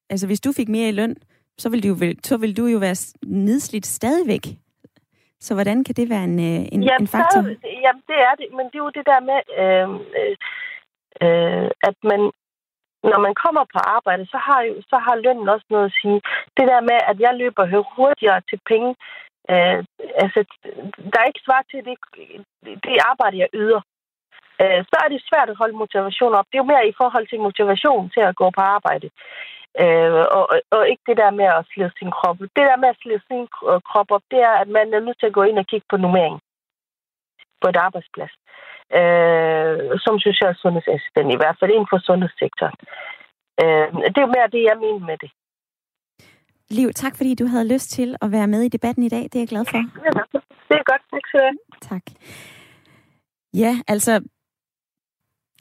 altså hvis du fik mere i løn, så vil, du, så vil du jo være nedslidt stadigvæk. Så hvordan kan det være en, øh, en, jamen, en faktor? Så, jamen, det er det, men det er jo det der med, øh, øh, at man, når man kommer på arbejde, så har, jo, så har lønnen også noget at sige. Det der med, at jeg løber hurtigere til penge, øh, altså, der er ikke svar til det, det arbejde, jeg yder. Øh, så er det svært at holde motivation op. Det er jo mere i forhold til motivation til at gå på arbejde. Øh, og, og ikke det der med at slide sin krop. Det der med at slide sin krop op, det er, at man er nødt til at gå ind og kigge på nummering på et arbejdsplads. Øh, som social sundhedsassistent, i hvert fald inden for sundhedssektoren. Øh, det er jo mere det, jeg mener med det. Liv, tak fordi du havde lyst til at være med i debatten i dag. Det er jeg glad for. Ja, det er godt. Tak skal du have. Tak. Ja, altså,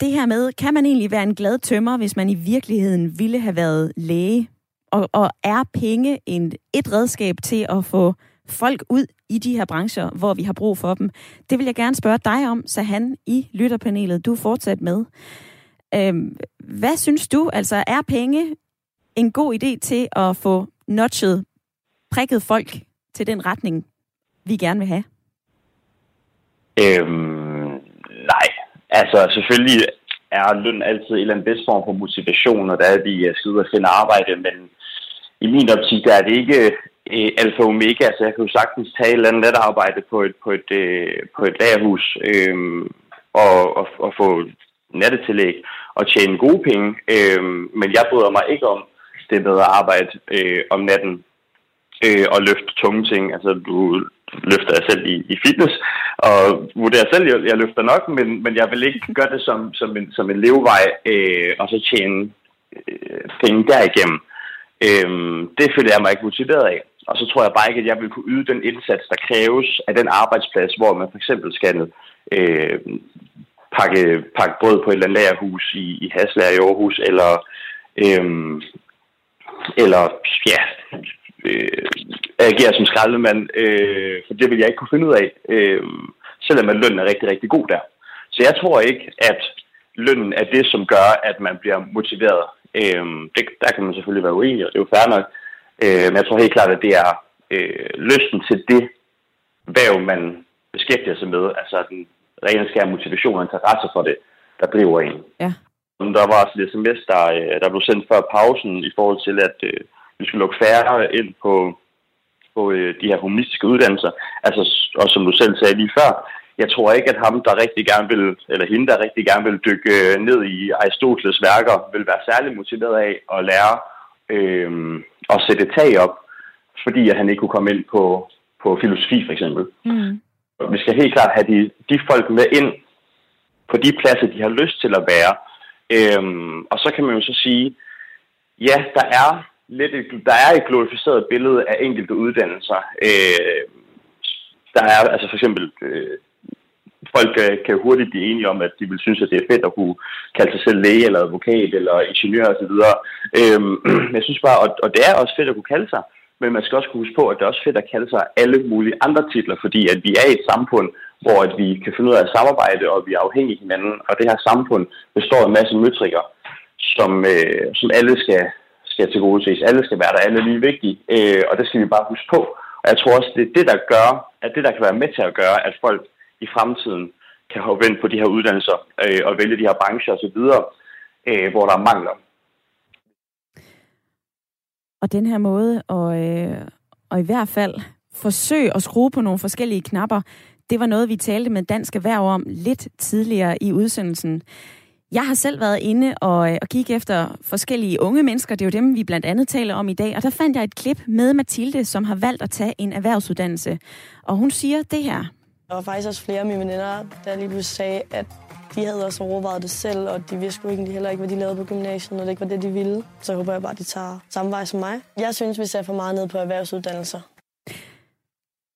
det her med, kan man egentlig være en glad tømmer, hvis man i virkeligheden ville have været læge? Og, og er penge en, et redskab til at få folk ud i de her brancher, hvor vi har brug for dem? Det vil jeg gerne spørge dig om, så han i lytterpanelet. Du er fortsat med. Øhm, hvad synes du? Altså, er penge en god idé til at få notchet, prikket folk til den retning, vi gerne vil have? Øhm, nej, Altså, selvfølgelig er løn altid en eller anden bedst form for motivation, når der er vi øh, skal ud og finde arbejde, men i min optik, der er det ikke øh, alfa og omega. så jeg kan jo sagtens tage et eller andet let arbejde på et, på et, øh, på et lagerhus øh, og, og, og få nattetillæg og tjene gode penge, øh, men jeg bryder mig ikke om det bedre arbejde øh, om natten øh, og løfte tunge ting. Altså, du løfter jeg selv i, i fitness, og vurderer selv, at jeg, jeg løfter nok, men, men jeg vil ikke gøre det som, som, en, som en levevej, øh, og så tjene øh, penge derigennem. Øh, det føler jeg mig ikke motiveret af. Og så tror jeg bare ikke, at jeg vil kunne yde den indsats, der kræves af den arbejdsplads, hvor man for eksempel skal øh, pakke, pakke brød på et eller andet lagerhus i, i Haslager i Aarhus, eller, øh, eller ja, øh, agere som skraldemand, øh, for det vil jeg ikke kunne finde ud af, øh, selvom at lønnen er rigtig, rigtig god der. Så jeg tror ikke, at lønnen er det, som gør, at man bliver motiveret. Øh, det, der kan man selvfølgelig være uenig, og det er jo fair nok. Øh, men jeg tror helt klart, at det er øh, lysten til det hvad man beskæftiger sig med, altså den rene skær motivation og interesse for det, der driver en. Ja. Der var også et sms, der, øh, der blev sendt før pausen i forhold til, at øh, vi skal lukke færre ind på, på øh, de her humanistiske uddannelser. Altså, og som du selv sagde lige før, jeg tror ikke, at ham, der rigtig gerne vil, eller hende, der rigtig gerne vil dykke øh, ned i Aristoteles værker, vil være særlig motiveret af at lære øh, at sætte tag op, fordi at han ikke kunne komme ind på, på filosofi, for eksempel. Mm. Vi skal helt klart have de, de folk med ind på de pladser, de har lyst til at være. Øhm, og så kan man jo så sige, ja, der er lidt et, der er et glorificeret billede af enkelte uddannelser. Øh, der er altså for eksempel, øh, folk øh, kan hurtigt blive enige om, at de vil synes, at det er fedt at kunne kalde sig selv læge eller advokat eller ingeniør osv. Øh, men jeg synes bare, og, og det er også fedt at kunne kalde sig, men man skal også kunne huske på, at det er også fedt at kalde sig alle mulige andre titler, fordi at vi er i et samfund, hvor at vi kan finde ud af at samarbejde, og vi er afhængige af hinanden, og det her samfund består af en masse møtrikker, som, øh, som alle skal, skal til gode ses. Alle skal være der, alle er lige vigtige, øh, og det skal vi bare huske på. Og jeg tror også, det er det, der gør, at det, der kan være med til at gøre, at folk i fremtiden kan hoppe ind på de her uddannelser øh, og vælge de her brancher osv., øh, hvor der er mangler. Og den her måde, og, øh, og i hvert fald forsøge at skrue på nogle forskellige knapper, det var noget, vi talte med Dansk Erhverv om lidt tidligere i udsendelsen. Jeg har selv været inde og, øh, og kigge efter forskellige unge mennesker. Det er jo dem, vi blandt andet taler om i dag. Og der fandt jeg et klip med Mathilde, som har valgt at tage en erhvervsuddannelse. Og hun siger det her. Der var faktisk også flere af mine veninder, der lige pludselig sagde, at de havde også overvejet det selv, og de vidste jo egentlig heller ikke, hvad de lavede på gymnasiet, når det ikke var det, de ville. Så håber jeg bare, at de tager samme vej som mig. Jeg synes, vi ser for meget ned på erhvervsuddannelser.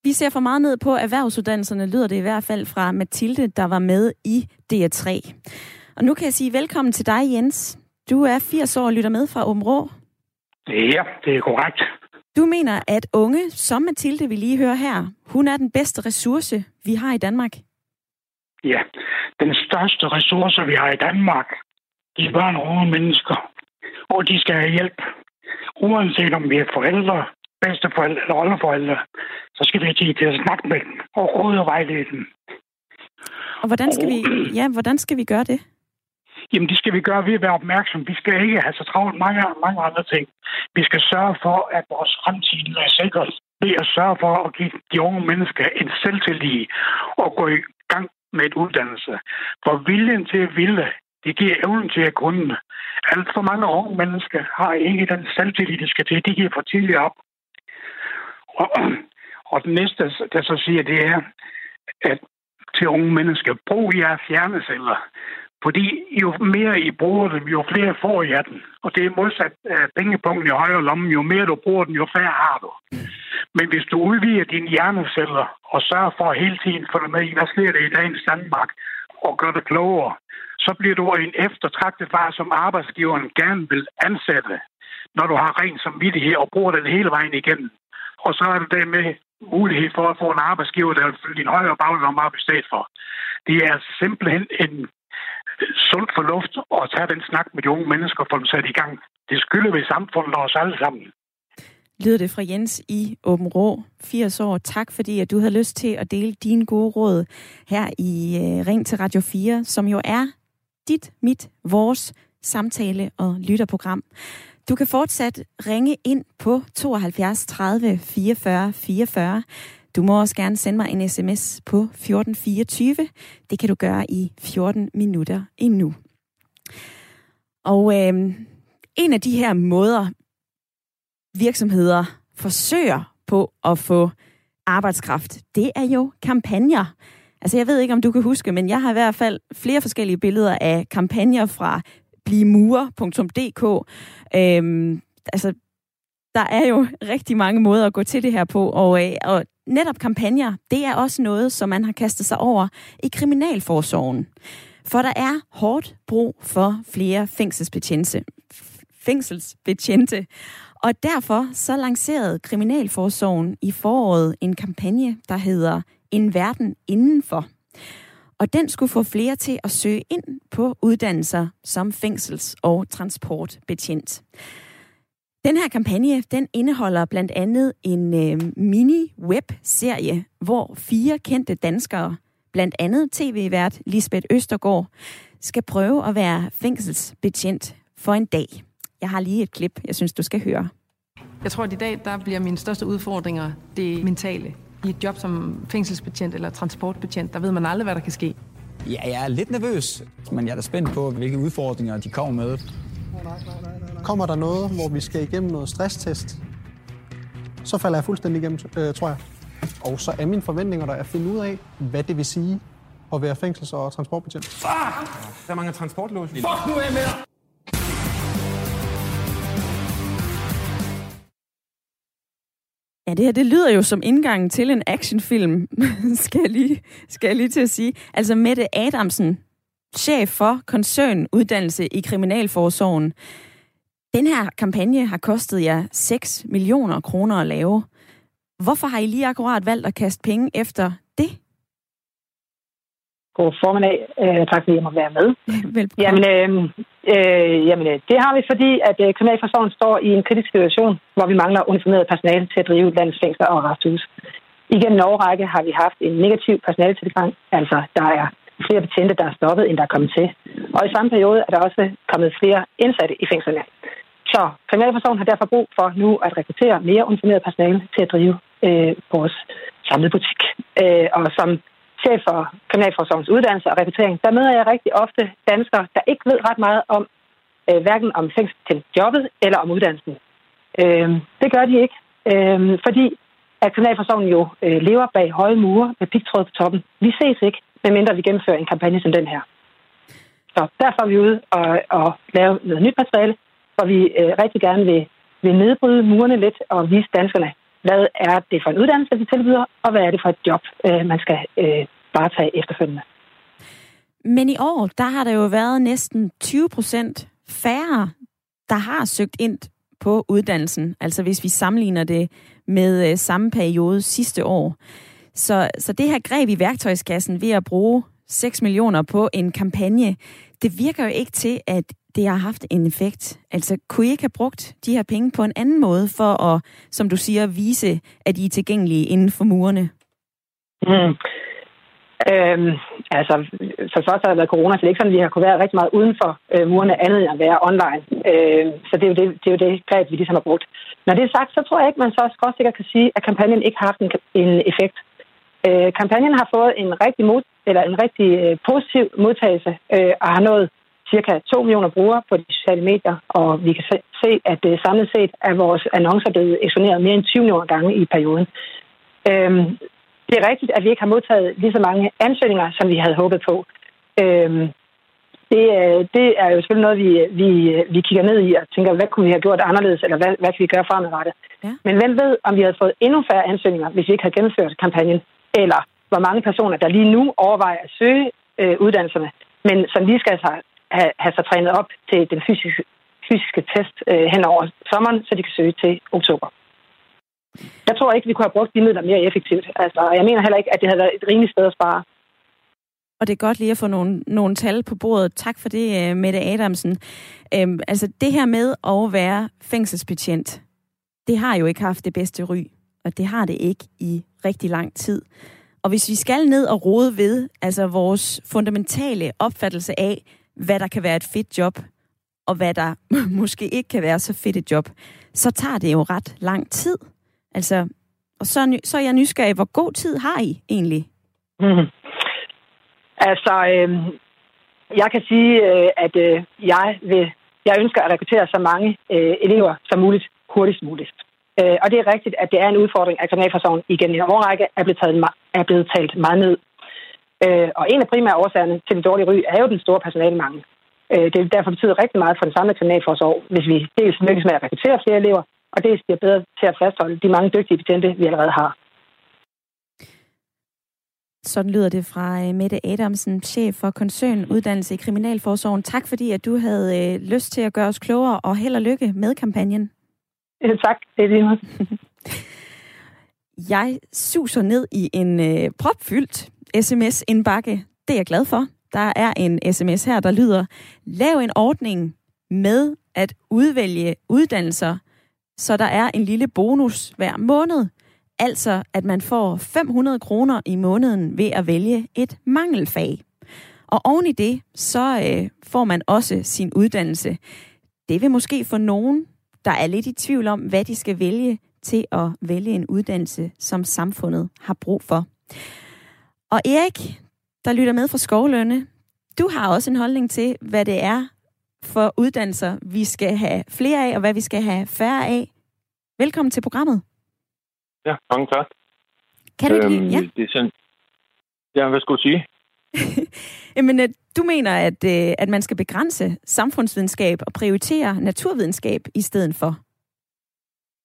Vi ser for meget ned på erhvervsuddannelserne, lyder det i hvert fald fra Mathilde, der var med i DR3. Og nu kan jeg sige velkommen til dig, Jens. Du er 80 år og lytter med fra Åben Rå. Ja, det er korrekt. Du mener, at unge, som Mathilde, vi lige høre her, hun er den bedste ressource, vi har i Danmark? Ja, den største ressource, vi har i Danmark, de er børn og unge mennesker. Og de skal have hjælp. Uanset om vi er forældre, bedsteforældre eller oldeforældre, så skal vi have tid til at snakke med dem og råde og vejlede dem. Og hvordan skal, vi, ja, hvordan skal vi gøre det? Jamen, det skal vi gøre ved at være opmærksom. Vi skal ikke have så travlt mange, mange andre ting. Vi skal sørge for, at vores fremtid er sikret ved at sørge for at give de unge mennesker en selvtillid og gå i gang med et uddannelse. For viljen til at ville, det giver evnen til at kunne. Alt for mange unge mennesker har ikke den selvtillid, de skal til. De giver for tidligt op. Og, og det næste, der så siger, det er, at til unge mennesker, brug jer fjerneceller. Fordi jo mere I bruger dem, jo flere får I af den. Og det er modsat øh, uh, pengepunkten i højre lomme. Jo mere du bruger den, jo færre har du. Men hvis du udvider dine hjerneceller og sørger for hele tiden følge med i, hvad sker der i dagens Danmark, og gør det klogere, så bliver du en eftertragtet far, som arbejdsgiveren gerne vil ansætte, når du har ren samvittighed og bruger den hele vejen igennem. Og så er det med mulighed for at få en arbejdsgiver, der vil fylde din højre baglomme op i stedet for. Det er simpelthen en sund fornuft at tage den snak med de unge mennesker og få dem sat i gang. Det skylder vi samfundet og os alle sammen. Lyder det fra Jens i Åben Rå, 80 år. Tak fordi, at du havde lyst til at dele dine gode råd her i øh, Ring til Radio 4, som jo er dit, mit, vores samtale- og lytterprogram. Du kan fortsat ringe ind på 72 30 44 44. Du må også gerne sende mig en sms på 1424. Det kan du gøre i 14 minutter endnu. Og øh, en af de her måder, virksomheder forsøger på at få arbejdskraft, det er jo kampagner. Altså jeg ved ikke, om du kan huske, men jeg har i hvert fald flere forskellige billeder af kampagner fra blimurer.dk. Øhm, altså, der er jo rigtig mange måder at gå til det her på, og, øh, og netop kampagner, det er også noget, som man har kastet sig over i Kriminalforsorgen. For der er hårdt brug for flere fængselsbetjente. fængselsbetjente. Og derfor så lancerede Kriminalforsorgen i foråret en kampagne, der hedder En verden indenfor. Og den skulle få flere til at søge ind på uddannelser som fængsels- og transportbetjent. Den her kampagne, den indeholder blandt andet en øh, mini-web-serie, hvor fire kendte danskere, blandt andet tv-vært Lisbeth Østergaard, skal prøve at være fængselsbetjent for en dag. Jeg har lige et klip, jeg synes, du skal høre. Jeg tror, at i dag der bliver mine største udfordringer det mentale. I et job som fængselsbetjent eller transportbetjent, der ved man aldrig, hvad der kan ske. Ja, jeg er lidt nervøs, men jeg er da spændt på, hvilke udfordringer de kommer med. Kommer der noget, hvor vi skal igennem noget stresstest, så falder jeg fuldstændig igennem, øh, tror jeg. Og så er mine forventninger der at finde ud af, hvad det vil sige at være fængsels- og transportbetjent. Fuck! Der mangler transportlås. Fuck nu af med dig! Ja, det her det lyder jo som indgangen til en actionfilm, skal jeg lige, skal jeg lige til at sige. Altså Mette Adamsen, chef for koncernuddannelse i Kriminalforsorgen. Den her kampagne har kostet jer 6 millioner kroner at lave. Hvorfor har I lige akkurat valgt at kaste penge efter det? God formiddag. Øh, tak fordi jeg må være med. Velbekomme. Jamen, øh, øh, jamen, øh, det har vi, fordi at øh, Kriminalforsorgen står i en kritisk situation, hvor vi mangler uniformeret personale til at drive landets fængsler og resthus. Igennem en årrække har vi haft en negativ personaletilgang, altså der er flere betjente, der er stoppet, end der er kommet til. Og i samme periode er der også kommet flere indsatte i fængslerne. Så Kriminalforsorgen har derfor brug for nu at rekruttere mere uniformeret personale til at drive øh, vores samlede butik. Øh, og som chef for Kriminalforsorgens uddannelse og rekruttering, der møder jeg rigtig ofte danskere, der ikke ved ret meget om øh, hverken om fængsel til jobbet eller om uddannelsen. Øh, det gør de ikke, øh, fordi at Kriminalforsorgen jo øh, lever bag høje mure med pigtråd på toppen. Vi ses ikke, medmindre vi gennemfører en kampagne som den her. Så derfor er vi ude og, og lave noget nyt materiale, hvor vi øh, rigtig gerne vil, vil nedbryde murene lidt og vise danskerne, hvad er det for en uddannelse, vi tilbyder, og hvad er det for et job, øh, man skal øh, bare tage efterfølgende. Men i år, der har der jo været næsten 20 procent færre, der har søgt ind på uddannelsen. Altså hvis vi sammenligner det med øh, samme periode sidste år. Så, så det her greb i værktøjskassen ved at bruge 6 millioner på en kampagne, det virker jo ikke til, at det har haft en effekt. Altså, kunne I ikke have brugt de her penge på en anden måde for at, som du siger, vise, at I er tilgængelige inden for murene? Mm. Øhm, altså, for først har det været corona, så det er ikke sådan, at vi har kunne være rigtig meget uden for øh, murene andet end at være online. Øh, så det er, jo det, det er jo det greb, vi ligesom har brugt. Når det er sagt, så tror jeg ikke, man så også sikkert kan sige, at kampagnen ikke har haft en, en effekt. Øh, kampagnen har fået en rigtig, mod, eller en rigtig øh, positiv modtagelse øh, og har nået cirka 2 millioner brugere på de sociale medier, og vi kan se, at øh, samlet set er vores annoncer blevet eksponeret mere end 20 millioner gange i perioden. Øh, det er rigtigt, at vi ikke har modtaget lige så mange ansøgninger, som vi havde håbet på. Øhm, det, det er jo selvfølgelig noget, vi, vi, vi kigger ned i og tænker, hvad kunne vi have gjort anderledes, eller hvad, hvad kan vi gøre fremadrettet? Ja. Men hvem ved, om vi havde fået endnu færre ansøgninger, hvis vi ikke havde gennemført kampagnen, eller hvor mange personer, der lige nu overvejer at søge øh, uddannelserne, men som lige skal have, have, have sig trænet op til den fysiske, fysiske test øh, hen over sommeren, så de kan søge til oktober. Jeg tror ikke, vi kunne have brugt de midler mere effektivt. Altså, jeg mener heller ikke, at det havde været et rimeligt sted at spare. Og det er godt lige at få nogle, nogle tal på bordet. Tak for det, øh, Mette Adamsen. Øhm, altså det her med at være fængselsbetjent, det har jo ikke haft det bedste ry, og det har det ikke i rigtig lang tid. Og hvis vi skal ned og rode ved altså vores fundamentale opfattelse af, hvad der kan være et fedt job, og hvad der måske ikke kan være så fedt et job, så tager det jo ret lang tid. Altså, og så, så er jeg nysgerrig, hvor god tid har I egentlig? Mm. Altså, øh, jeg kan sige, øh, at øh, jeg vil, jeg ønsker at rekruttere så mange øh, elever som muligt hurtigst muligt. Øh, og det er rigtigt, at det er en udfordring, at kriminalforsorgen igen i en årrække er blevet, taget, er blevet talt meget ned. Øh, og en af primære årsagerne til det dårlige ry er jo den store personalemangel. Øh, det derfor betyder rigtig meget for den samlede kriminalforsorg, hvis vi dels lykkes med at rekruttere flere elever, og det bliver bedre til at fastholde de mange dygtige betjente, vi allerede har. Sådan lyder det fra øh, Mette Adamsen, chef for koncern uddannelse i Kriminalforsorgen. Tak fordi, at du havde øh, lyst til at gøre os klogere, og held og lykke med kampagnen. Ja, tak, det er det. Jeg suser ned i en øh, propfyldt sms-indbakke. Det er jeg glad for. Der er en sms her, der lyder, lav en ordning med at udvælge uddannelser, så der er en lille bonus hver måned. Altså, at man får 500 kroner i måneden ved at vælge et mangelfag. Og oven i det, så øh, får man også sin uddannelse. Det vil måske få nogen, der er lidt i tvivl om, hvad de skal vælge til at vælge en uddannelse, som samfundet har brug for. Og Erik, der lytter med fra Skovlønne, du har også en holdning til, hvad det er for uddannelser, vi skal have flere af, og hvad vi skal have færre af. Velkommen til programmet. Ja, mange tak. Kan du ikke øhm, ja? Det er sådan... Ja, hvad skulle du sige? Jamen, øh, du mener, at, øh, at man skal begrænse samfundsvidenskab og prioritere naturvidenskab i stedet for?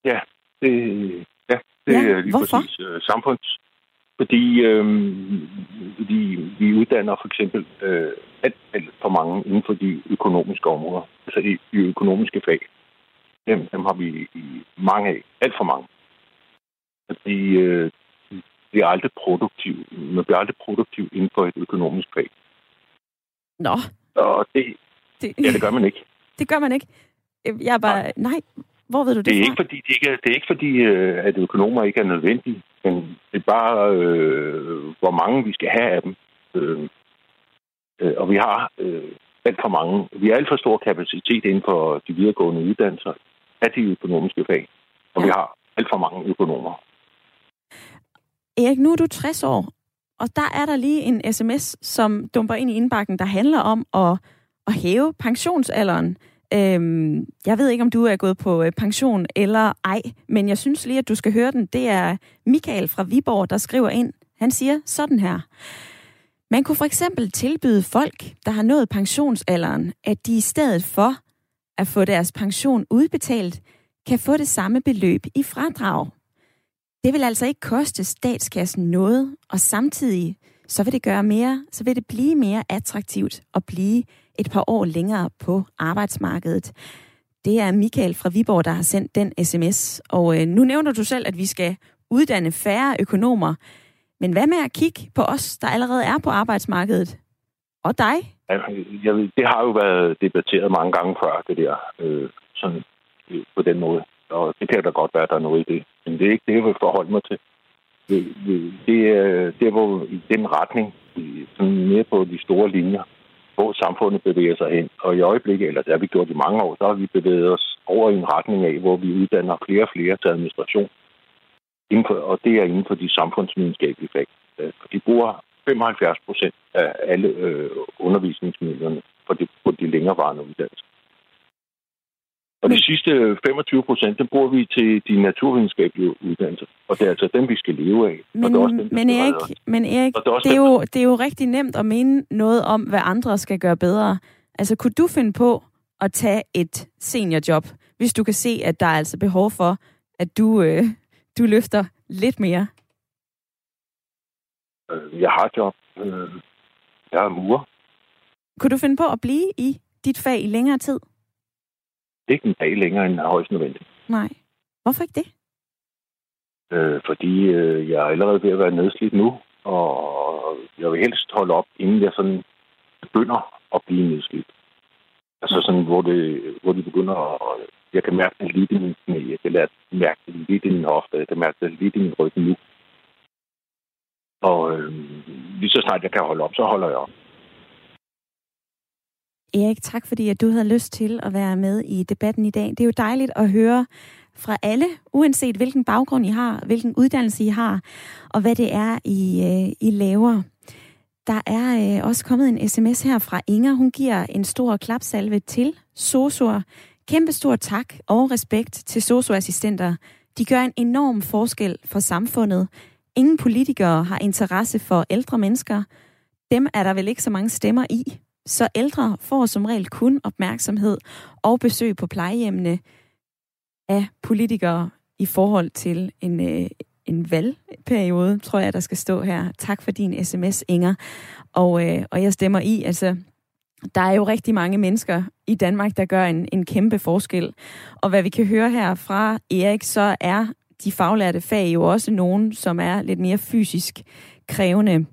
Ja, det, ja, det ja, er lige hvorfor? præcis uh, samfunds, fordi, øh, fordi vi uddanner for eksempel øh, alt, alt for mange inden for de økonomiske områder, altså i, i økonomiske fag. Dem, dem har vi i mange af, alt for mange. De, øh, de er aldrig produktiv. Man bliver aldrig produktiv inden for et økonomisk fag. Nå. Og det, det, ja, det gør man ikke. Det gør man ikke. Jeg er bare, nej, nej hvor ved du det Det er fra? ikke fordi, det, ikke er, det er ikke fordi, øh, at økonomer ikke er nødvendige, men det er bare, øh, hvor mange vi skal have af dem. Øh, øh, og vi har øh, alt for mange. Vi har alt for stor kapacitet inden for de videregående uddannelser af de økonomiske fag. Og ja. vi har alt for mange økonomer. Erik, nu er du 60 år, og der er der lige en sms, som dumper ind i indbakken, der handler om at, at hæve pensionsalderen. Øhm, jeg ved ikke, om du er gået på øh, pension eller ej, men jeg synes lige, at du skal høre den. Det er Michael fra Viborg, der skriver ind. Han siger sådan her. Man kunne for eksempel tilbyde folk, der har nået pensionsalderen, at de i stedet for at få deres pension udbetalt, kan få det samme beløb i fradrag. Det vil altså ikke koste statskassen noget, og samtidig så vil det gøre mere, så vil det blive mere attraktivt at blive et par år længere på arbejdsmarkedet. Det er Michael fra Viborg, der har sendt den sms. Og øh, nu nævner du selv, at vi skal uddanne færre økonomer. Men hvad med at kigge på os, der allerede er på arbejdsmarkedet? Og dig? Altså, jeg ved, det har jo været debatteret mange gange før, det der, øh, sådan, øh, på den måde. Og det kan da godt være, at der er noget i det. Men det er ikke det, jeg vil forholde mig til. Det, det, er, det er hvor, i den retning, sådan mere på de store linjer, hvor samfundet bevæger sig hen. Og i øjeblikket, eller det har vi gjort i mange år, så har vi bevæget os over i en retning af, hvor vi uddanner flere og flere til administration. Inden for, og det er inden for de samfundsvidenskabelige fag. Øh, de bruger 75 procent af alle øh, undervisningsmidlerne for de, på de længerevarende uddannelser. Og de sidste 25 procent, dem bruger vi til de naturvidenskabelige uddannelser. Og det er altså dem, vi skal leve af. Men, og det er også dem, men Erik, men Erik det, er det, er jo, det er jo rigtig nemt at mene noget om, hvad andre skal gøre bedre. Altså, kunne du finde på at tage et seniorjob, hvis du kan se, at der er altså behov for, at du, øh, du løfter lidt mere? Øh, jeg har job. Øh, jeg er murer. Kunne du finde på at blive i dit fag i længere tid? Ikke en dag længere end højst nødvendigt. Nej. Hvorfor ikke det? Øh, fordi øh, jeg er allerede ved at være nedslidt nu, og jeg vil helst holde op, inden jeg sådan begynder at blive nedslidt. Altså sådan, hvor, det, hvor de begynder at... Jeg kan mærke det lidt i min knæ, jeg kan mærke det lidt i min hofte, jeg kan mærke det lidt i min ryg nu. Og øh, lige så snart jeg kan holde op, så holder jeg op. Erik, tak fordi at du havde lyst til at være med i debatten i dag. Det er jo dejligt at høre fra alle, uanset hvilken baggrund I har, hvilken uddannelse I har, og hvad det er, I, øh, I laver. Der er øh, også kommet en sms her fra Inger. Hun giver en stor klapsalve til SOSU'er. Kæmpe stor tak og respekt til SOSU-assistenter. De gør en enorm forskel for samfundet. Ingen politikere har interesse for ældre mennesker. Dem er der vel ikke så mange stemmer i. Så ældre får som regel kun opmærksomhed og besøg på plejehjemmene af politikere i forhold til en, øh, en valgperiode, tror jeg, der skal stå her. Tak for din sms, Inger. Og, øh, og jeg stemmer i, altså, der er jo rigtig mange mennesker i Danmark, der gør en, en kæmpe forskel. Og hvad vi kan høre her fra Erik, så er de faglærte fag jo også nogen, som er lidt mere fysisk krævende.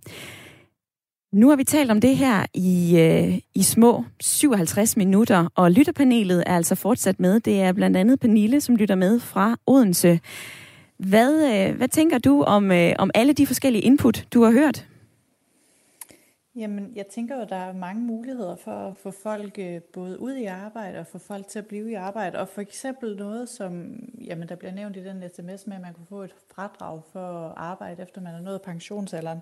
Nu har vi talt om det her i, øh, i små 57 minutter, og lytterpanelet er altså fortsat med. Det er blandt andet Pernille, som lytter med fra Odense. Hvad, øh, hvad tænker du om, øh, om alle de forskellige input, du har hørt? Jamen, jeg tænker jo, at der er mange muligheder for at få folk øh, både ud i arbejde og få folk til at blive i arbejde. Og for eksempel noget, som jamen, der bliver nævnt i den sms med, at man kunne få et fradrag for at arbejde, efter man er nået pensionsalderen.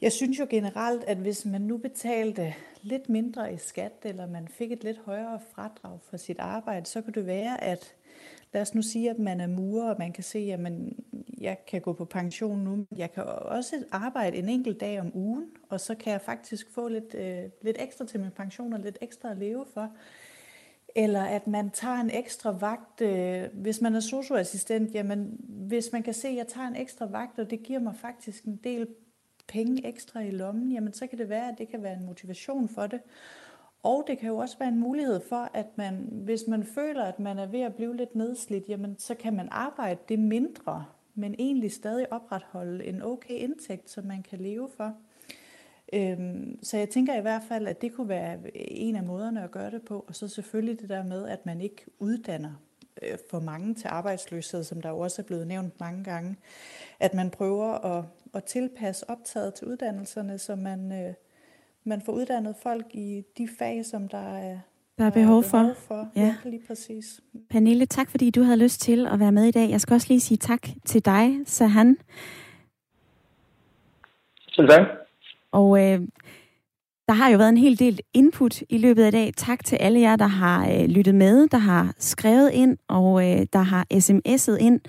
Jeg synes jo generelt, at hvis man nu betalte lidt mindre i skat, eller man fik et lidt højere fradrag for sit arbejde, så kunne det være, at lad os nu sige, at man er murer, og man kan se, at man, jeg kan gå på pension nu. Jeg kan også arbejde en enkelt dag om ugen, og så kan jeg faktisk få lidt, øh, lidt ekstra til min pension og lidt ekstra at leve for. Eller at man tager en ekstra vagt, øh, hvis man er socioassistent, jamen hvis man kan se, at jeg tager en ekstra vagt, og det giver mig faktisk en del penge ekstra i lommen, jamen så kan det være, at det kan være en motivation for det. Og det kan jo også være en mulighed for, at man, hvis man føler, at man er ved at blive lidt nedslidt, jamen så kan man arbejde det mindre, men egentlig stadig opretholde en okay indtægt, som man kan leve for. Øhm, så jeg tænker i hvert fald, at det kunne være en af måderne at gøre det på. Og så selvfølgelig det der med, at man ikke uddanner øh, for mange til arbejdsløshed, som der jo også er blevet nævnt mange gange. At man prøver at, at tilpasse optaget til uddannelserne, så man, øh, man får uddannet folk i de fag, som der er, der er behov for. Behov for. Ja. ja, lige præcis. Pernille, tak fordi du havde lyst til at være med i dag. Jeg skal også lige sige tak til dig, Sahan. Selv tak. Og øh, der har jo været en hel del input i løbet af dag. Tak til alle jer, der har øh, lyttet med, der har skrevet ind og øh, der har sms'et ind.